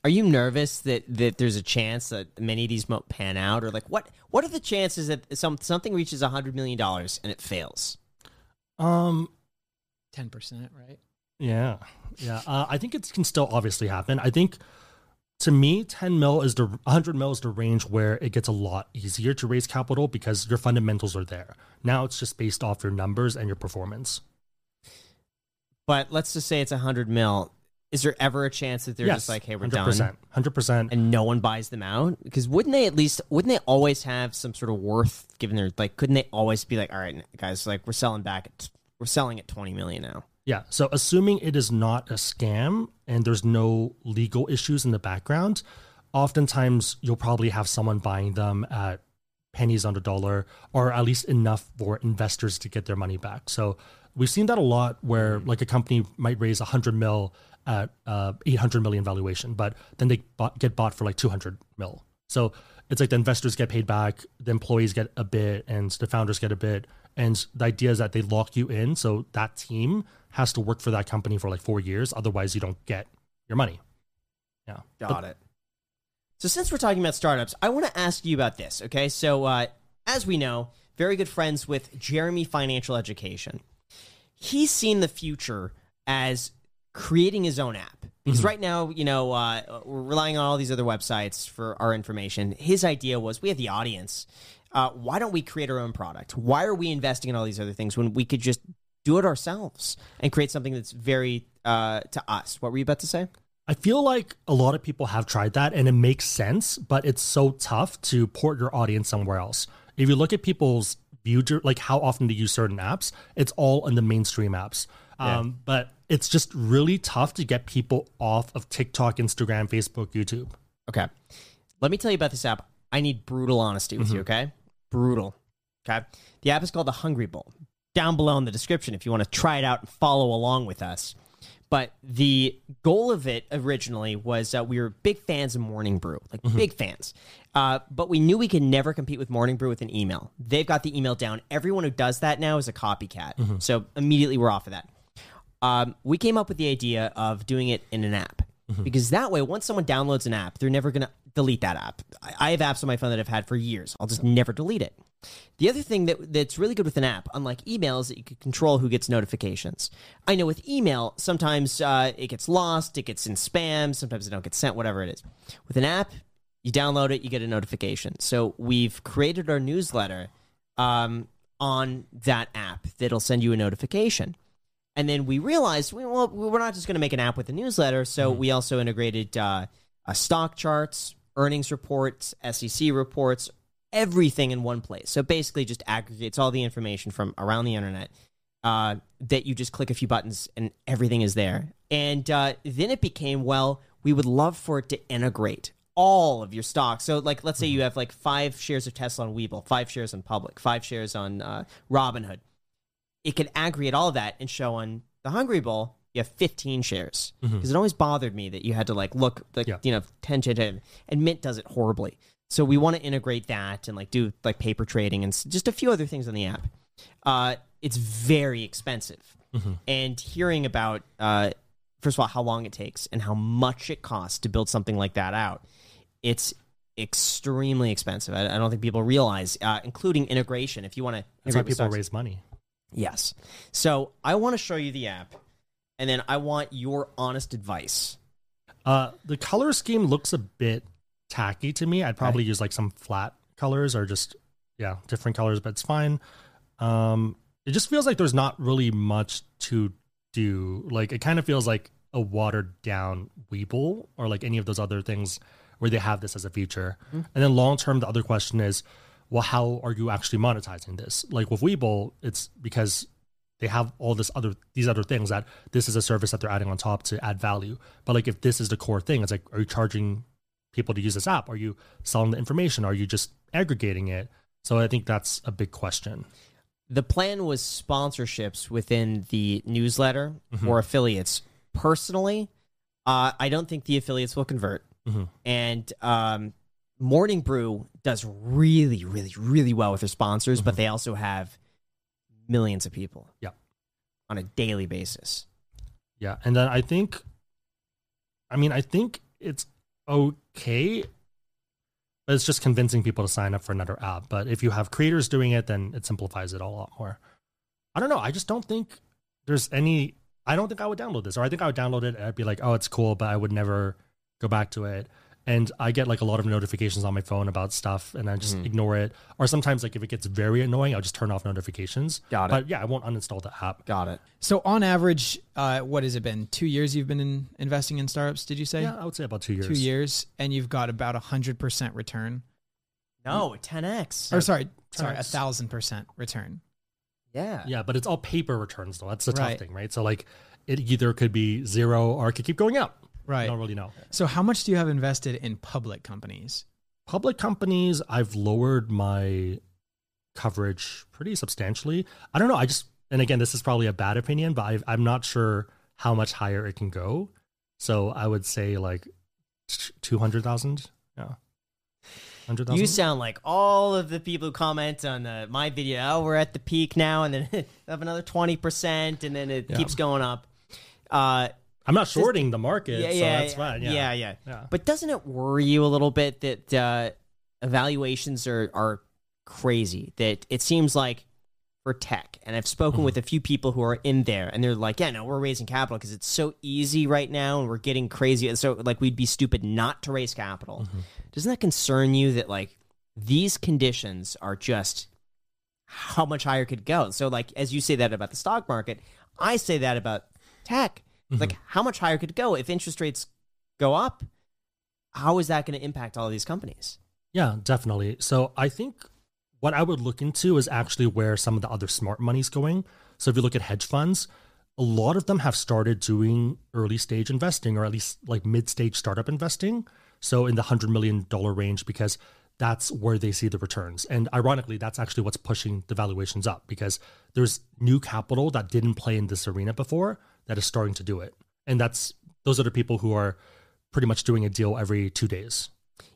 are you nervous that, that there's a chance that many of these won't pan out? Or like what what are the chances that some something reaches $100 million and it fails? Um, 10%, right? Yeah, yeah. Uh, I think it can still obviously happen. I think to me, 10 mil is the 100 mil is the range where it gets a lot easier to raise capital because your fundamentals are there. Now it's just based off your numbers and your performance. But let's just say it's 100 mil. Is there ever a chance that they're just like, hey, we're done? 100%. 100%. and no one buys them out because wouldn't they at least wouldn't they always have some sort of worth given their like couldn't they always be like all right guys like we're selling back at we're selling at 20 million now Yeah. So assuming it is not a scam and there's no legal issues in the background, oftentimes you'll probably have someone buying them at pennies on the dollar or at least enough for investors to get their money back. So we've seen that a lot where like a company might raise 100 mil at uh, 800 million valuation, but then they bought, get bought for like 200 mil. So it's like the investors get paid back, the employees get a bit, and the founders get a bit. And the idea is that they lock you in. So that team has to work for that company for like four years. Otherwise, you don't get your money. Yeah. got it so since we're talking about startups i want to ask you about this okay so uh, as we know very good friends with jeremy financial education he's seen the future as creating his own app because right now you know uh, we're relying on all these other websites for our information his idea was we have the audience uh, why don't we create our own product why are we investing in all these other things when we could just do it ourselves and create something that's very uh, to us what were you about to say I feel like a lot of people have tried that and it makes sense, but it's so tough to port your audience somewhere else. If you look at people's view, like how often they use certain apps, it's all in the mainstream apps. Um, but it's just really tough to get people off of TikTok, Instagram, Facebook, YouTube. Okay. Let me tell you about this app. I need brutal honesty with you, okay? Brutal. Okay. The app is called the Hungry Bull. Down below in the description if you want to try it out and follow along with us. But the goal of it originally was uh, we were big fans of Morning Brew, like big fans. Uh, but we knew we could never compete with Morning Brew with an email. They've got the email down. Everyone who does that now is a copycat. So immediately we're off of that um, we came up with the idea of doing it in an app because that way, once someone downloads an app, they're never going to delete that app. I, I have apps on my phone that I've had for years. I'll just never delete it. The other thing that that's really good with an app, unlike email, is that you can control who gets notifications. I know with email, sometimes uh, it gets lost, it gets in spam, sometimes it don't get sent, whatever it is. With an app, you download it, you get a notification. So we've created our newsletter um, on that app that'll send you a notification. And then we realized, we- well, we're not just going to make an app with a newsletter. So we also integrated uh, uh, stock charts, earnings reports, SEC reports, everything in one place. So basically, just aggregates all the information from around the internet uh, that you just click a few buttons and everything is there. And uh, then it became, well, we would love for it to integrate all of your stocks. So, like, let's say you have like five shares of Tesla on Webull, five shares on Public, five shares on uh, Robinhood. It could aggregate all of that and show on the Hungry Bull you have 15 shares. Because it always bothered me that you had to like look like Yeah. you know 10 10 10 and mint does it horribly. So we want to integrate that and like do like paper trading and just a few other things on the app. Uh, it's very expensive. And hearing about uh, first of all how long it takes and how much it costs to build something like that out it's extremely expensive. I, I don't think people realize uh, including integration. If you want to That's why people raise money. Yes. So I want to show you the app, and then I want your honest advice. Uh, the color scheme looks a bit tacky to me. I'd probably use like some flat colors or just yeah, different colors, but it's fine. Um, it just feels like there's not really much to do. Like it kind of feels like a watered down Webull or like any of those other things where they have this as a feature. And then long term, the other question is, well, how are you actually monetizing this? Like with Webull, it's because they have all this other these other things that this is a service that they're adding on top to add value. But like if this is the core thing, it's like are you charging people to use this app? Are you selling the information? Are you just aggregating it? So I think that's a big question. The plan was sponsorships within the newsletter or affiliates. Personally, uh, I don't think the affiliates will convert. Mhm. And um, Morning Brew does really, really, really well with their sponsors, but mm-hmm. they also have millions of people. Yeah. On a daily basis. Yeah, and then I think, I mean, I think it's okay, but it's just convincing people to sign up for another app. But if you have creators doing it, then it simplifies it a lot more. I don't know. I just don't think there's any. I don't think I would download this, or I think I would download it and I'd be like, oh, it's cool, but I would never go back to it. And I get like a lot of notifications on my phone about stuff, and I just ignore it. Or sometimes, like if it gets very annoying, I'll just turn off notifications. Got it. But yeah, I won't uninstall the app. Got it. So on average, uh, what has it been? Two years you've been in investing in startups? Did you say Yeah, I would say about two years. two years, and you've got about a hundred percent return? No, 10x. Or sorry, sorry, a thousand percent return. Yeah. Yeah, but it's all paper returns though. That's the tough thing, right? So like it either could be zero or it could keep going up. I Right. don't really know. So how much do you have invested in public companies? Public companies, I've lowered my coverage pretty substantially. I don't know. I just and again, this is probably a bad opinion, but i I'm not sure how much higher it can go. So I would say like two hundred thousand. Yeah, hundred thousand. You sound like all of the people who comment on uh, my video. Oh, we're at the peak now, and then have another twenty percent, and then it Yeah. keeps going up. Uh, I'm not shorting the market, yeah, so yeah, that's fine. Yeah. yeah, yeah, Yeah. But doesn't it worry you a little bit that uh, evaluations are are crazy? That it seems like for tech, and I've spoken with a few people who are in there, and they're like, "Yeah, no, we're raising capital because it's so easy right now, and we're getting crazy. So like, we'd be stupid not to raise capital." Doesn't that concern you that like these conditions are just how much higher could go? So like, as you say that about the stock market, I say that about tech. Like, mm-hmm. how much higher could it go if interest rates go up? How is that going to impact all of these companies? Yeah, definitely. So I think what I would look into is actually where some of the other smart money's going. So if you look at hedge funds, a lot of them have started doing early stage investing or at least like mid stage startup investing. So in the $100 million range, because that's where they see the returns. And ironically, that's actually what's pushing the valuations up because there's new capital that didn't play in this arena before that is starting to do it. And that's those are the people who are pretty much doing a deal every two days.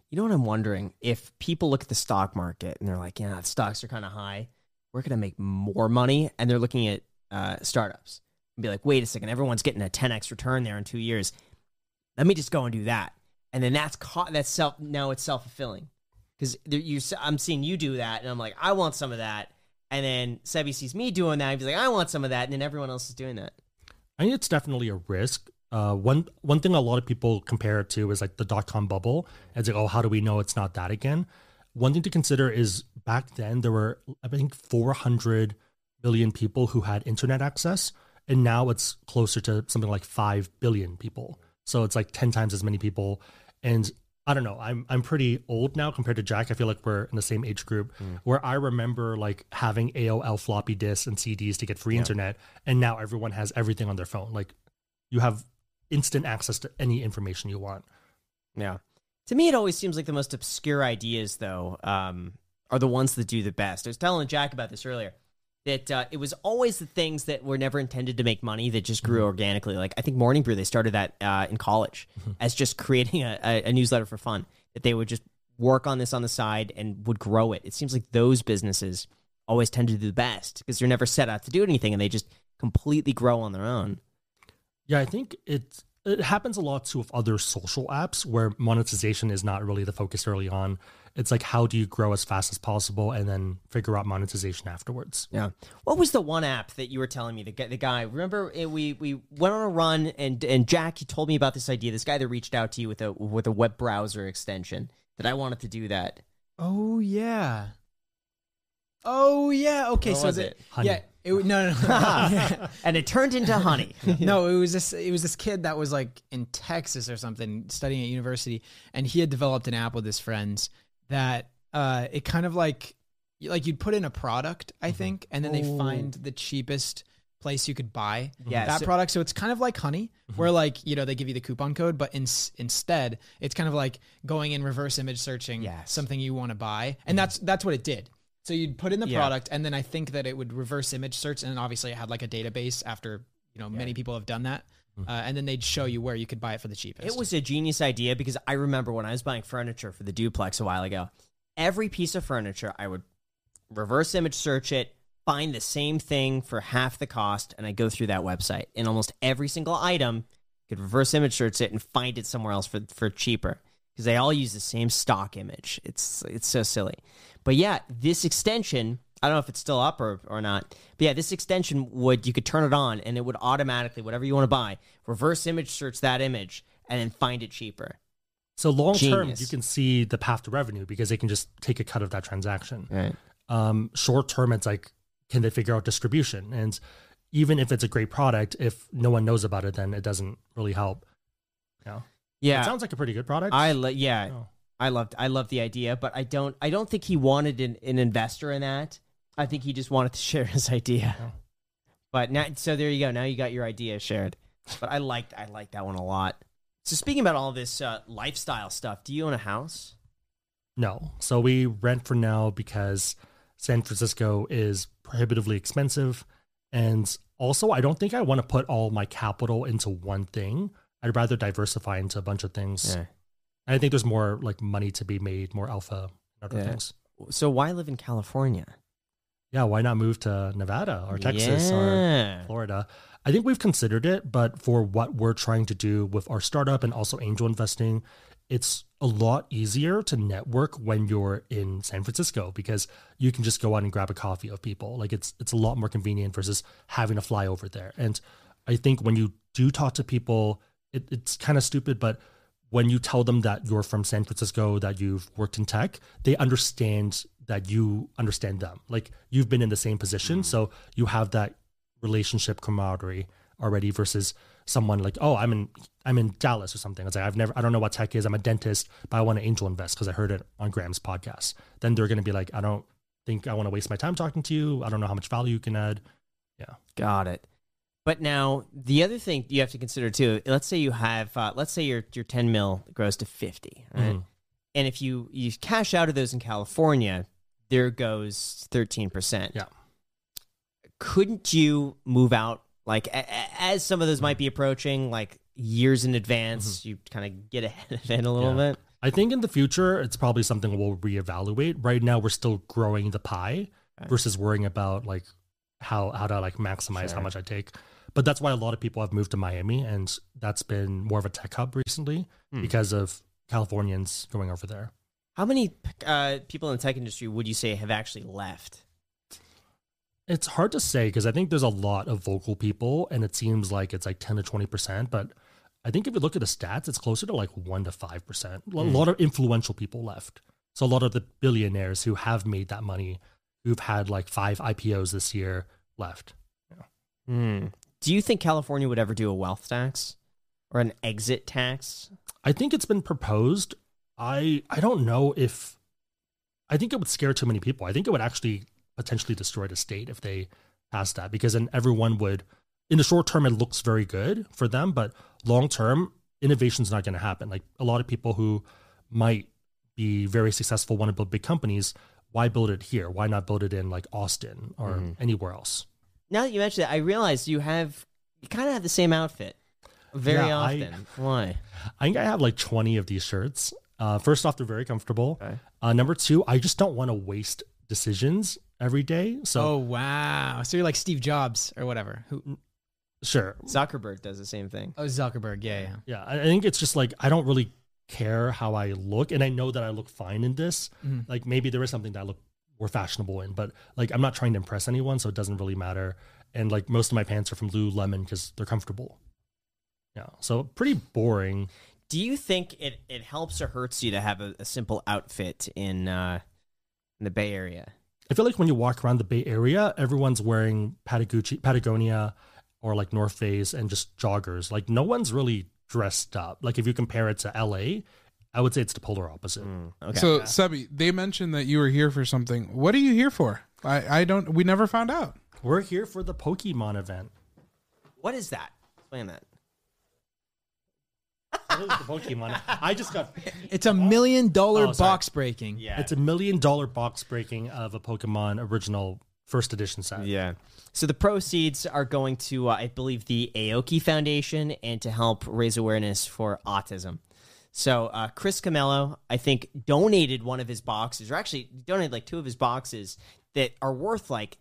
You know what I'm wondering? If people look at the stock market and they're like, yeah, stocks are kind of high, we're going to make more money. And they're looking at uh, startups and be like, wait a second, everyone's getting a 10x return there in two years. Let me just go and do that. And then that's ca- that's self now it's self fulfilling because you I'm seeing you do that and I'm like I want some of that and then Sebby sees me doing that and he's like I want some of that and then everyone else is doing that. I think it's definitely a risk. Uh, one one thing a lot of people compare it to is like the dot com bubble. It's like, oh, how do we know it's not that again? one thing to consider is back then there were I think 400 million people who had internet access, and now it's closer to something like 5 billion people. So it's like 10 times as many people. And I don't know. I'm I'm pretty old now compared to Jack. I feel like we're in the same age group where I remember like having AOL floppy disks and CDs to get free internet, and now everyone has everything on their phone. Like you have instant access to any information you want. Yeah. To me, it always seems like the most obscure ideas, though, um, are the ones that do the best. I was telling Jack about this earlier. That uh, it was always the things that were never intended to make money that just grew organically. Like I think Morning Brew, they started that uh, in college as just creating a, a, a newsletter for fun. That they would just work on this on the side and would grow it. It seems like those businesses always tend to do the best because they're never set out to do anything and they just completely grow on their own. Yeah, I think it it happens a lot too with other social apps where monetization is not really the focus early on. It's like how do you grow as fast as possible and then figure out monetization afterwards. Yeah. What was the one app that you were telling me? The guy, the guy. Remember, eh, we we went on a run, and and Jack, he told me about this idea. This guy that reached out to you with a with a web browser extension. That I wanted to do that. Oh yeah. Oh yeah. Okay, What so was the- it? Honey. yeah, it, no, no, no. Yeah. and it turned into honey. no, it was this. It was this kid that was like in Texas or something, studying at university, and he had developed an app with his friends that uh, it kind of like like you'd put in a product, I mm-hmm. think, and then they find the cheapest place you could buy Yeah, that product. So it's kind of like Honey, mm-hmm. where like you know they give you the coupon code, but in, instead it's kind of like going in reverse image searching Yes. something you want to buy, and that's that's what it did. So you'd put in the Yeah. product, and then I think that it would reverse image search, and obviously it had like a database after you know many people have done that, uh, and then they'd show you where you could buy it for the cheapest. It was a genius idea because I remember when I was buying furniture for the duplex a while ago, every piece of furniture I would reverse image search it, find the same thing for half the cost, and I go through that website. And almost every single item could reverse image search it and find it somewhere else for for cheaper because they all use the same stock image. It's it's so silly. But yeah, this extension, I don't know if it's still up or, or not. But yeah, this extension would you could turn it on and it would automatically whatever you want to buy, reverse image search that image and then find it cheaper. So long term, you can see the path to revenue because they can just take a cut of that transaction. Right. Um, short term, it's like can they figure out distribution? And even if it's a great product, if no one knows about it, then it doesn't really help. Yeah, it Yeah. sounds like a pretty good product. I lo- yeah, Oh. I loved I loved the idea, but I don't I don't think he wanted an, an investor in that. I think he just wanted to share his idea. Oh. But now so there you go. Now you got your idea shared. But I liked I liked that one a lot. So speaking about all this uh, lifestyle stuff, do you own a house? No. So we rent for now because San Francisco is prohibitively expensive. And also, I don't think I want to put all my capital into one thing. I'd rather diversify into a bunch of things. And I think there's more like money to be made, more alpha and other Yeah. things. So why live in California? Yeah, why not move to Nevada or Texas or Florida? I think we've considered it, but for what we're trying to do with our startup and also angel investing, it's a lot easier to network when you're in San Francisco because you can just go out and grab a coffee of people. Like it's it's a lot more convenient versus having to fly over there. And I think when you do talk to people, it, it's kind of stupid, but when you tell them that you're from San Francisco, that you've worked in tech, they understand that you understand them. Like you've been in the same position, mm-hmm. so you have that relationship camaraderie already versus someone like, oh, I'm in I'm in Dallas or something. It's like I've never I don't know what tech is. I'm a dentist, but I want to angel invest because I heard it on Graham's podcast. Then they're gonna be like, I don't think I want to waste my time talking to you. I don't know how much value you can add. Yeah. Got it. But now the other thing you have to consider too. Let's say you have, uh, let's say your your ten mil grows to fifty, right? Mhm. And if you you cash out of those in California, there goes thirteen percent. Yeah. Couldn't you move out like a, a- as some of those might be approaching, like years in advance? You kind of get ahead of it a little Mm-hmm. Yeah. bit. I think in the future, it's probably something we'll reevaluate. Right now, we're still growing the pie versus worrying about like how how to like maximize how much I take. But that's why a lot of people have moved to Miami, and that's been more of a tech hub recently Hmm. because of Californians going over there. How many uh, people in the tech industry would you say have actually left? It's hard to say because I think there's a lot of vocal people, and it seems like it's like ten to twenty percent. But I think if you look at the stats, it's closer to like one to five percent. A Hmm. lot of influential people left. So a lot of the billionaires who have made that money, who've had like five IPOs this year left. Hmm. Do you think California would ever do a wealth tax or an exit tax? I think it's been proposed. I I don't know if I think it would scare too many people. I think it would actually potentially destroy the state if they passed that because then everyone would in the short term it looks very good for them, but long term innovation's not going to happen. Like a lot of people who might be very successful want to build big companies, why build it here? Why not build it in like Austin or Mhm. anywhere else? Now that you mentioned it, I realize you have you kind of have the same outfit very Yeah, I- often. Why? I think I have like 20 of these shirts. Uh, first off, they're very comfortable. Okay. Uh, number two, I just don't want to waste decisions every day. So oh wow! So you're like Steve Jobs or whatever. Who? sure, Zuckerberg does the same thing. Oh, Zuckerberg. Yeah, yeah. yeah, I I think it's just like I don't really care how I look, and I know that I look fine in this. Mhm. Like maybe there is something that I look more fashionable in, but like I'm not trying to impress anyone, so it doesn't really matter. And like most of my pants are from Lululemon because they're comfortable. Yeah, so pretty boring. Do you think it, it helps or hurts you to have a, a simple outfit in uh, in the Bay Area? I feel like when you walk around the Bay Area, everyone's wearing Patagucci, Patagonia or like North Face and just joggers. Like no one's really dressed up. Like if you compare it to LA, I would say it's the polar opposite. Okay. So, Sebby, they mentioned that you were here for something. What are you here for? I, I don't. We never found out. We're here for the Pokemon event. what is that? Explain that. What is the Pokemon? I just got It's a million dollar Oh, box breaking. Yeah. it's a million dollar box breaking of a Pokemon original first edition set. Yeah. So the proceeds are going to, uh, I believe, the Aoki Foundation and to help raise awareness for autism. So uh, Chris Camillo, I think, donated one of his boxes, or actually donated like two of his boxes that are worth like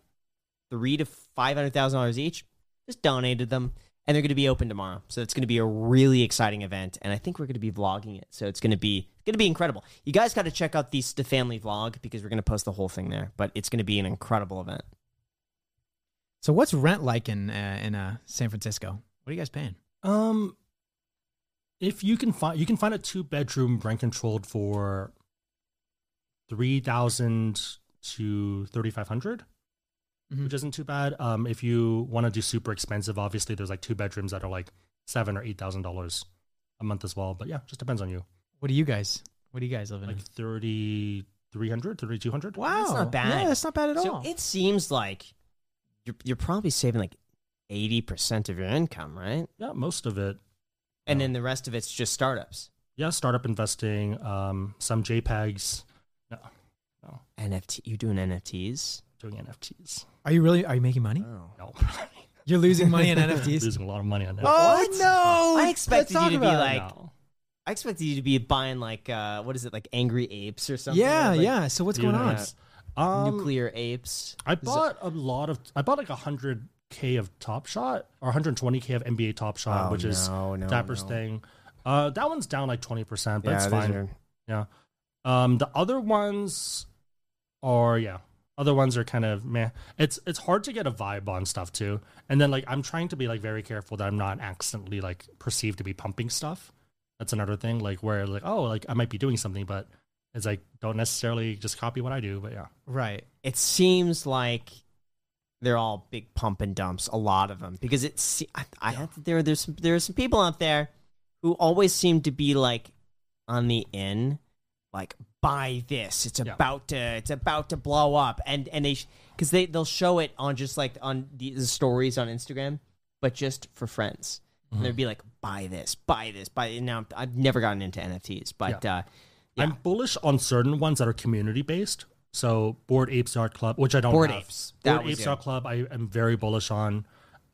three to five hundred thousand dollars each. Just donated them, and they're going to be open tomorrow. So it's going to be a really exciting event, and I think we're going to be vlogging it. So it's going to be going to be incredible. You guys got to check out the the family vlog because we're going to post the whole thing there. But it's going to be an incredible event. So what's rent like in uh, in uh, San Francisco? What are you guys paying? Um, if you can find, you can find a two bedroom rent controlled for three thousand to thirty five hundred, Mhm. which isn't too bad. Um, if you want to do super expensive, obviously there's like two bedrooms that are like seven or eight thousand dollars a month as well. But yeah, just depends on you. What do you guys? What do you guys live in? Like thirty three hundred, thirty two hundred. wow, That's not bad. Yeah, that's not bad at So all. it seems like you're you're probably saving like eighty percent of your income, right? Yeah, most of it. And then the rest of it's just startups, Yeah, startup investing, um, some JPEGs. No, no, NFT. You doing NFTs? doing NFTs. are you really? Are you making money? Oh. No, You're losing money in NFTs. losing a lot of money on that. Oh What? no! I expected you talk to be about it. like- No. I expected you to be buying like uh, what is it like Angry Apes or something? yeah, Like yeah. So what's going on? Units. Um, Nuclear apes. I bought a lot of. I bought like a hundred k of Top Shot or 120 k of NBA Top Shot, Oh, which is no, no, Dapper's no. thing. Uh, that one's down like 20 percent, but Yeah, it's fine. are- Yeah. Um, the other ones are yeah. Other ones are kind of meh. It's it's hard to get a vibe on stuff too. And then like I'm trying to be like very careful that I'm not accidentally like perceived to be pumping stuff. That's another thing. Like where like oh like I might be doing something, but it's like don't necessarily just copy what I do. But yeah. Right. It seems like they're all big pump and dumps. A lot of them because it's. I, I to, there. There's some, there are some people out there who always seem to be like on the in, like buy this. It's Yeah. about to. It's about to blow up, and and they because they they'll show it on just like on the, the stories on Instagram, but just for friends. And they'd be like, buy this, buy this, buy. And now I've never gotten into NFTs, but uh, Yeah. I'm bullish on certain ones that are community based. So Bored Apes Yacht Club, which I don't Bored have. Apes. That Bored was Apes it. Art Club, I am very bullish on.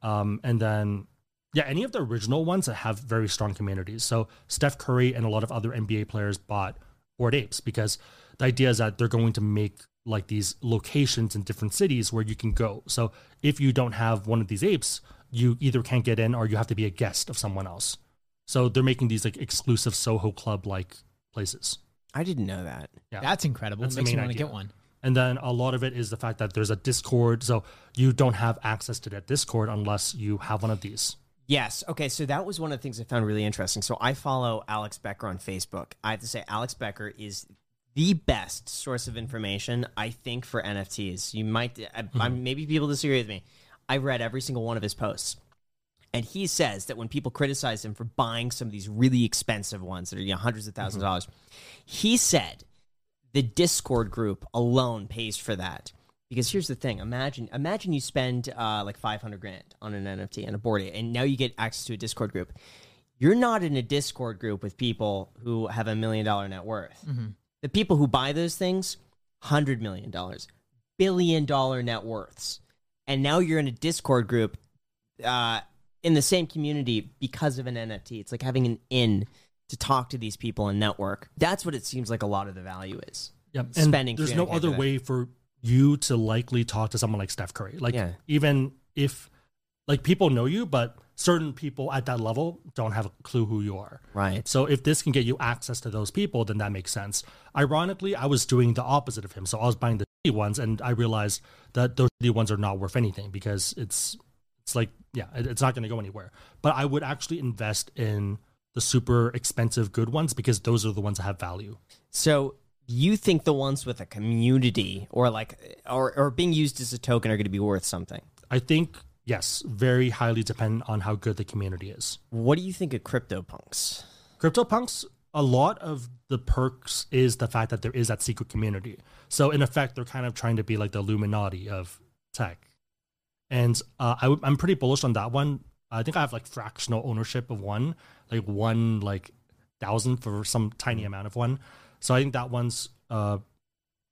Um, and then yeah, any of the original ones that have very strong communities. So Steph Curry and a lot of other NBA players bought Bored Apes because the idea is that they're going to make like these locations in different cities where you can go. So if you don't have one of these apes, you either can't get in or you have to be a guest of someone else. So they're making these like exclusive Soho Club like places. I didn't know that. Yeah. That's incredible. That's the Makes me main want to get one. And then a lot of it is the fact that there's a Discord. So you don't have access to that Discord unless you have one of these. Yes. Okay. So that was one of the things I found really interesting. So I follow Alex Becker on Facebook. I have to say, Alex Becker is the best source of information, I think, for NFTs. You might, I, I'm, mm-hmm. maybe people disagree with me. I read every single one of his posts. And he says that when people criticize him for buying some of these really expensive ones that are you know, hundreds of 1000s of dollars, he said the Discord group alone pays for that. Because here's the thing: imagine, imagine you spend uh, like 500 grand on an NFT and a board, and now you get access to a Discord group. You're not in a Discord group with people who have a million dollar net worth. The people who buy those things, hundred million dollars, billion dollar net worths, and now you're in a Discord group uh, in the same community because of an NFT. It's like having an in to talk to these people and network. That's what it seems like a lot of the value is. Yep. spending There's no other for way for you to likely talk to someone like Steph Curry. Like Yeah. even if like people know you, but certain people at that level don't have a clue who you are. Right. So if this can get you access to those people, then that makes sense. Ironically, I was doing the opposite of him. So I was buying the shitty ones, and I realized that those shitty ones are not worth anything because it's it's like yeah, it- it's not going to go anywhere. But I would actually invest in the super expensive good ones because those are the ones that have value. So you think the ones with a community or like or, or being used as a token are going to be worth something? I think yes, very highly dependent on how good the community is. What do you think of CryptoPunks? CryptoPunks, a lot of the perks is the fact that there is that secret community. So in effect, they're kind of trying to be like the Illuminati of tech. And uh, I, w- I'm pretty bullish on that one. I think I have like fractional ownership of one, like one like thousand for some tiny amount of one. So I think that one's uh,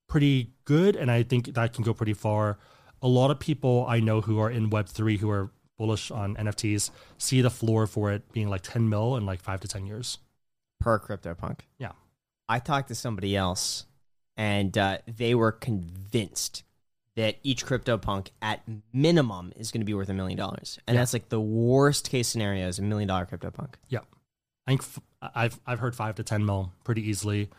pretty good, and I think that can go pretty far. A lot of people I know who are in Web three who are bullish on NFTs see the floor for it being like 10 mil in like five to 10 years. Per CryptoPunk. Yeah. I talked to somebody else and uh, they were convinced that each CryptoPunk at minimum is going to be worth a million dollars. And Yeah. that's like the worst case scenario is a million dollar CryptoPunk. Yeah. I think f- I've, I've heard five to 10 mil pretty easily.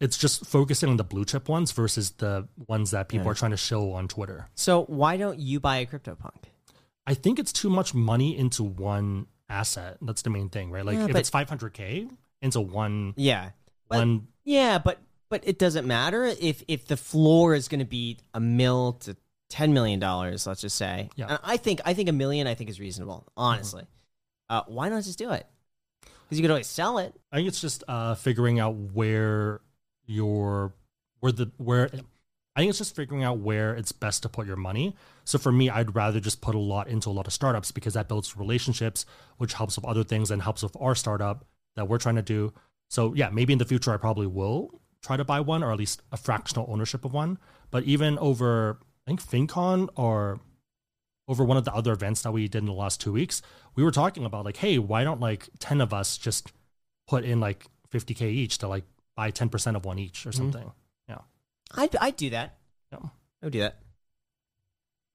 It's just focusing on the blue chip ones versus the ones that people Yeah. are trying to show on Twitter. So why don't you buy a CryptoPunk? I think it's too much money into one asset. That's the main thing, right? Like Yeah, if it's 500K into one, Yeah. But- one, Yeah, but but it doesn't matter if if the floor is going to be a mil to ten million dollars. Let's just say. Yeah. And I think I think a million. I think is reasonable. Honestly, uh, why not just do it? Because you could always sell it. I think it's just uh, figuring out where your where the where I think it's just figuring out where it's best to put your money. So for me, I'd rather just put a lot into a lot of startups because that builds relationships, which helps with other things and helps with our startup that we're trying to do. So yeah, maybe in the future I probably will try to buy one or at least a fractional ownership of one. But even over I think FinCon or over one of the other events that we did in the last two weeks, we were talking about like, hey, why don't like ten of us just put in like 50k each to like buy 10% of one each or mm-hmm. something. Yeah. I'd I'd do that. Yeah. I would do that.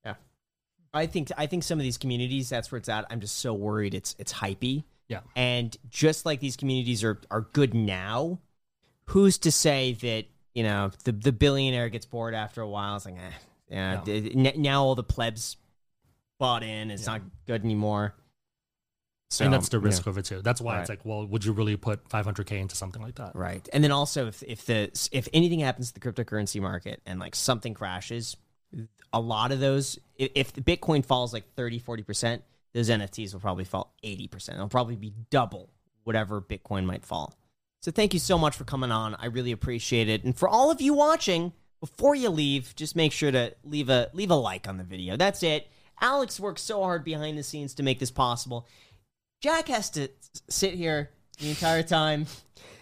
Yeah. I think I think some of these communities that's where it's at. I'm just so worried it's it's hypey. Yeah. And just like these communities are are good now, who's to say that, you know, the the billionaire gets bored after a while. It's like, eh, yeah, Yeah. d- n- now all the plebs bought in, it's Yeah. not good anymore. So and that's the yeah. risk of it too. That's why it's like, well, would you really put 500k into something like that? Right. And then also if if the if anything happens to the cryptocurrency market and like something crashes, a lot of those if, the Bitcoin falls like 30 40%, those NFTs will probably fall 80%. It'll probably be double whatever Bitcoin might fall. So thank you so much for coming on. I really appreciate it. And for all of you watching, before you leave, just make sure to leave a leave a like on the video. That's it. Alex worked so hard behind the scenes to make this possible. Jack has to sit here the entire time.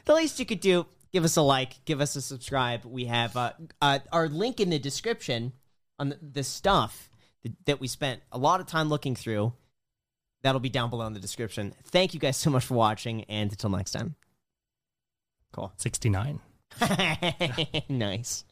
The least you could do, give us a like, give us a subscribe. We have uh, uh, our link in the description on the, the stuff that we spent a lot of time looking through. That'll be down below in the description. Thank you guys so much for watching, and until next time. Cool. 69. nice.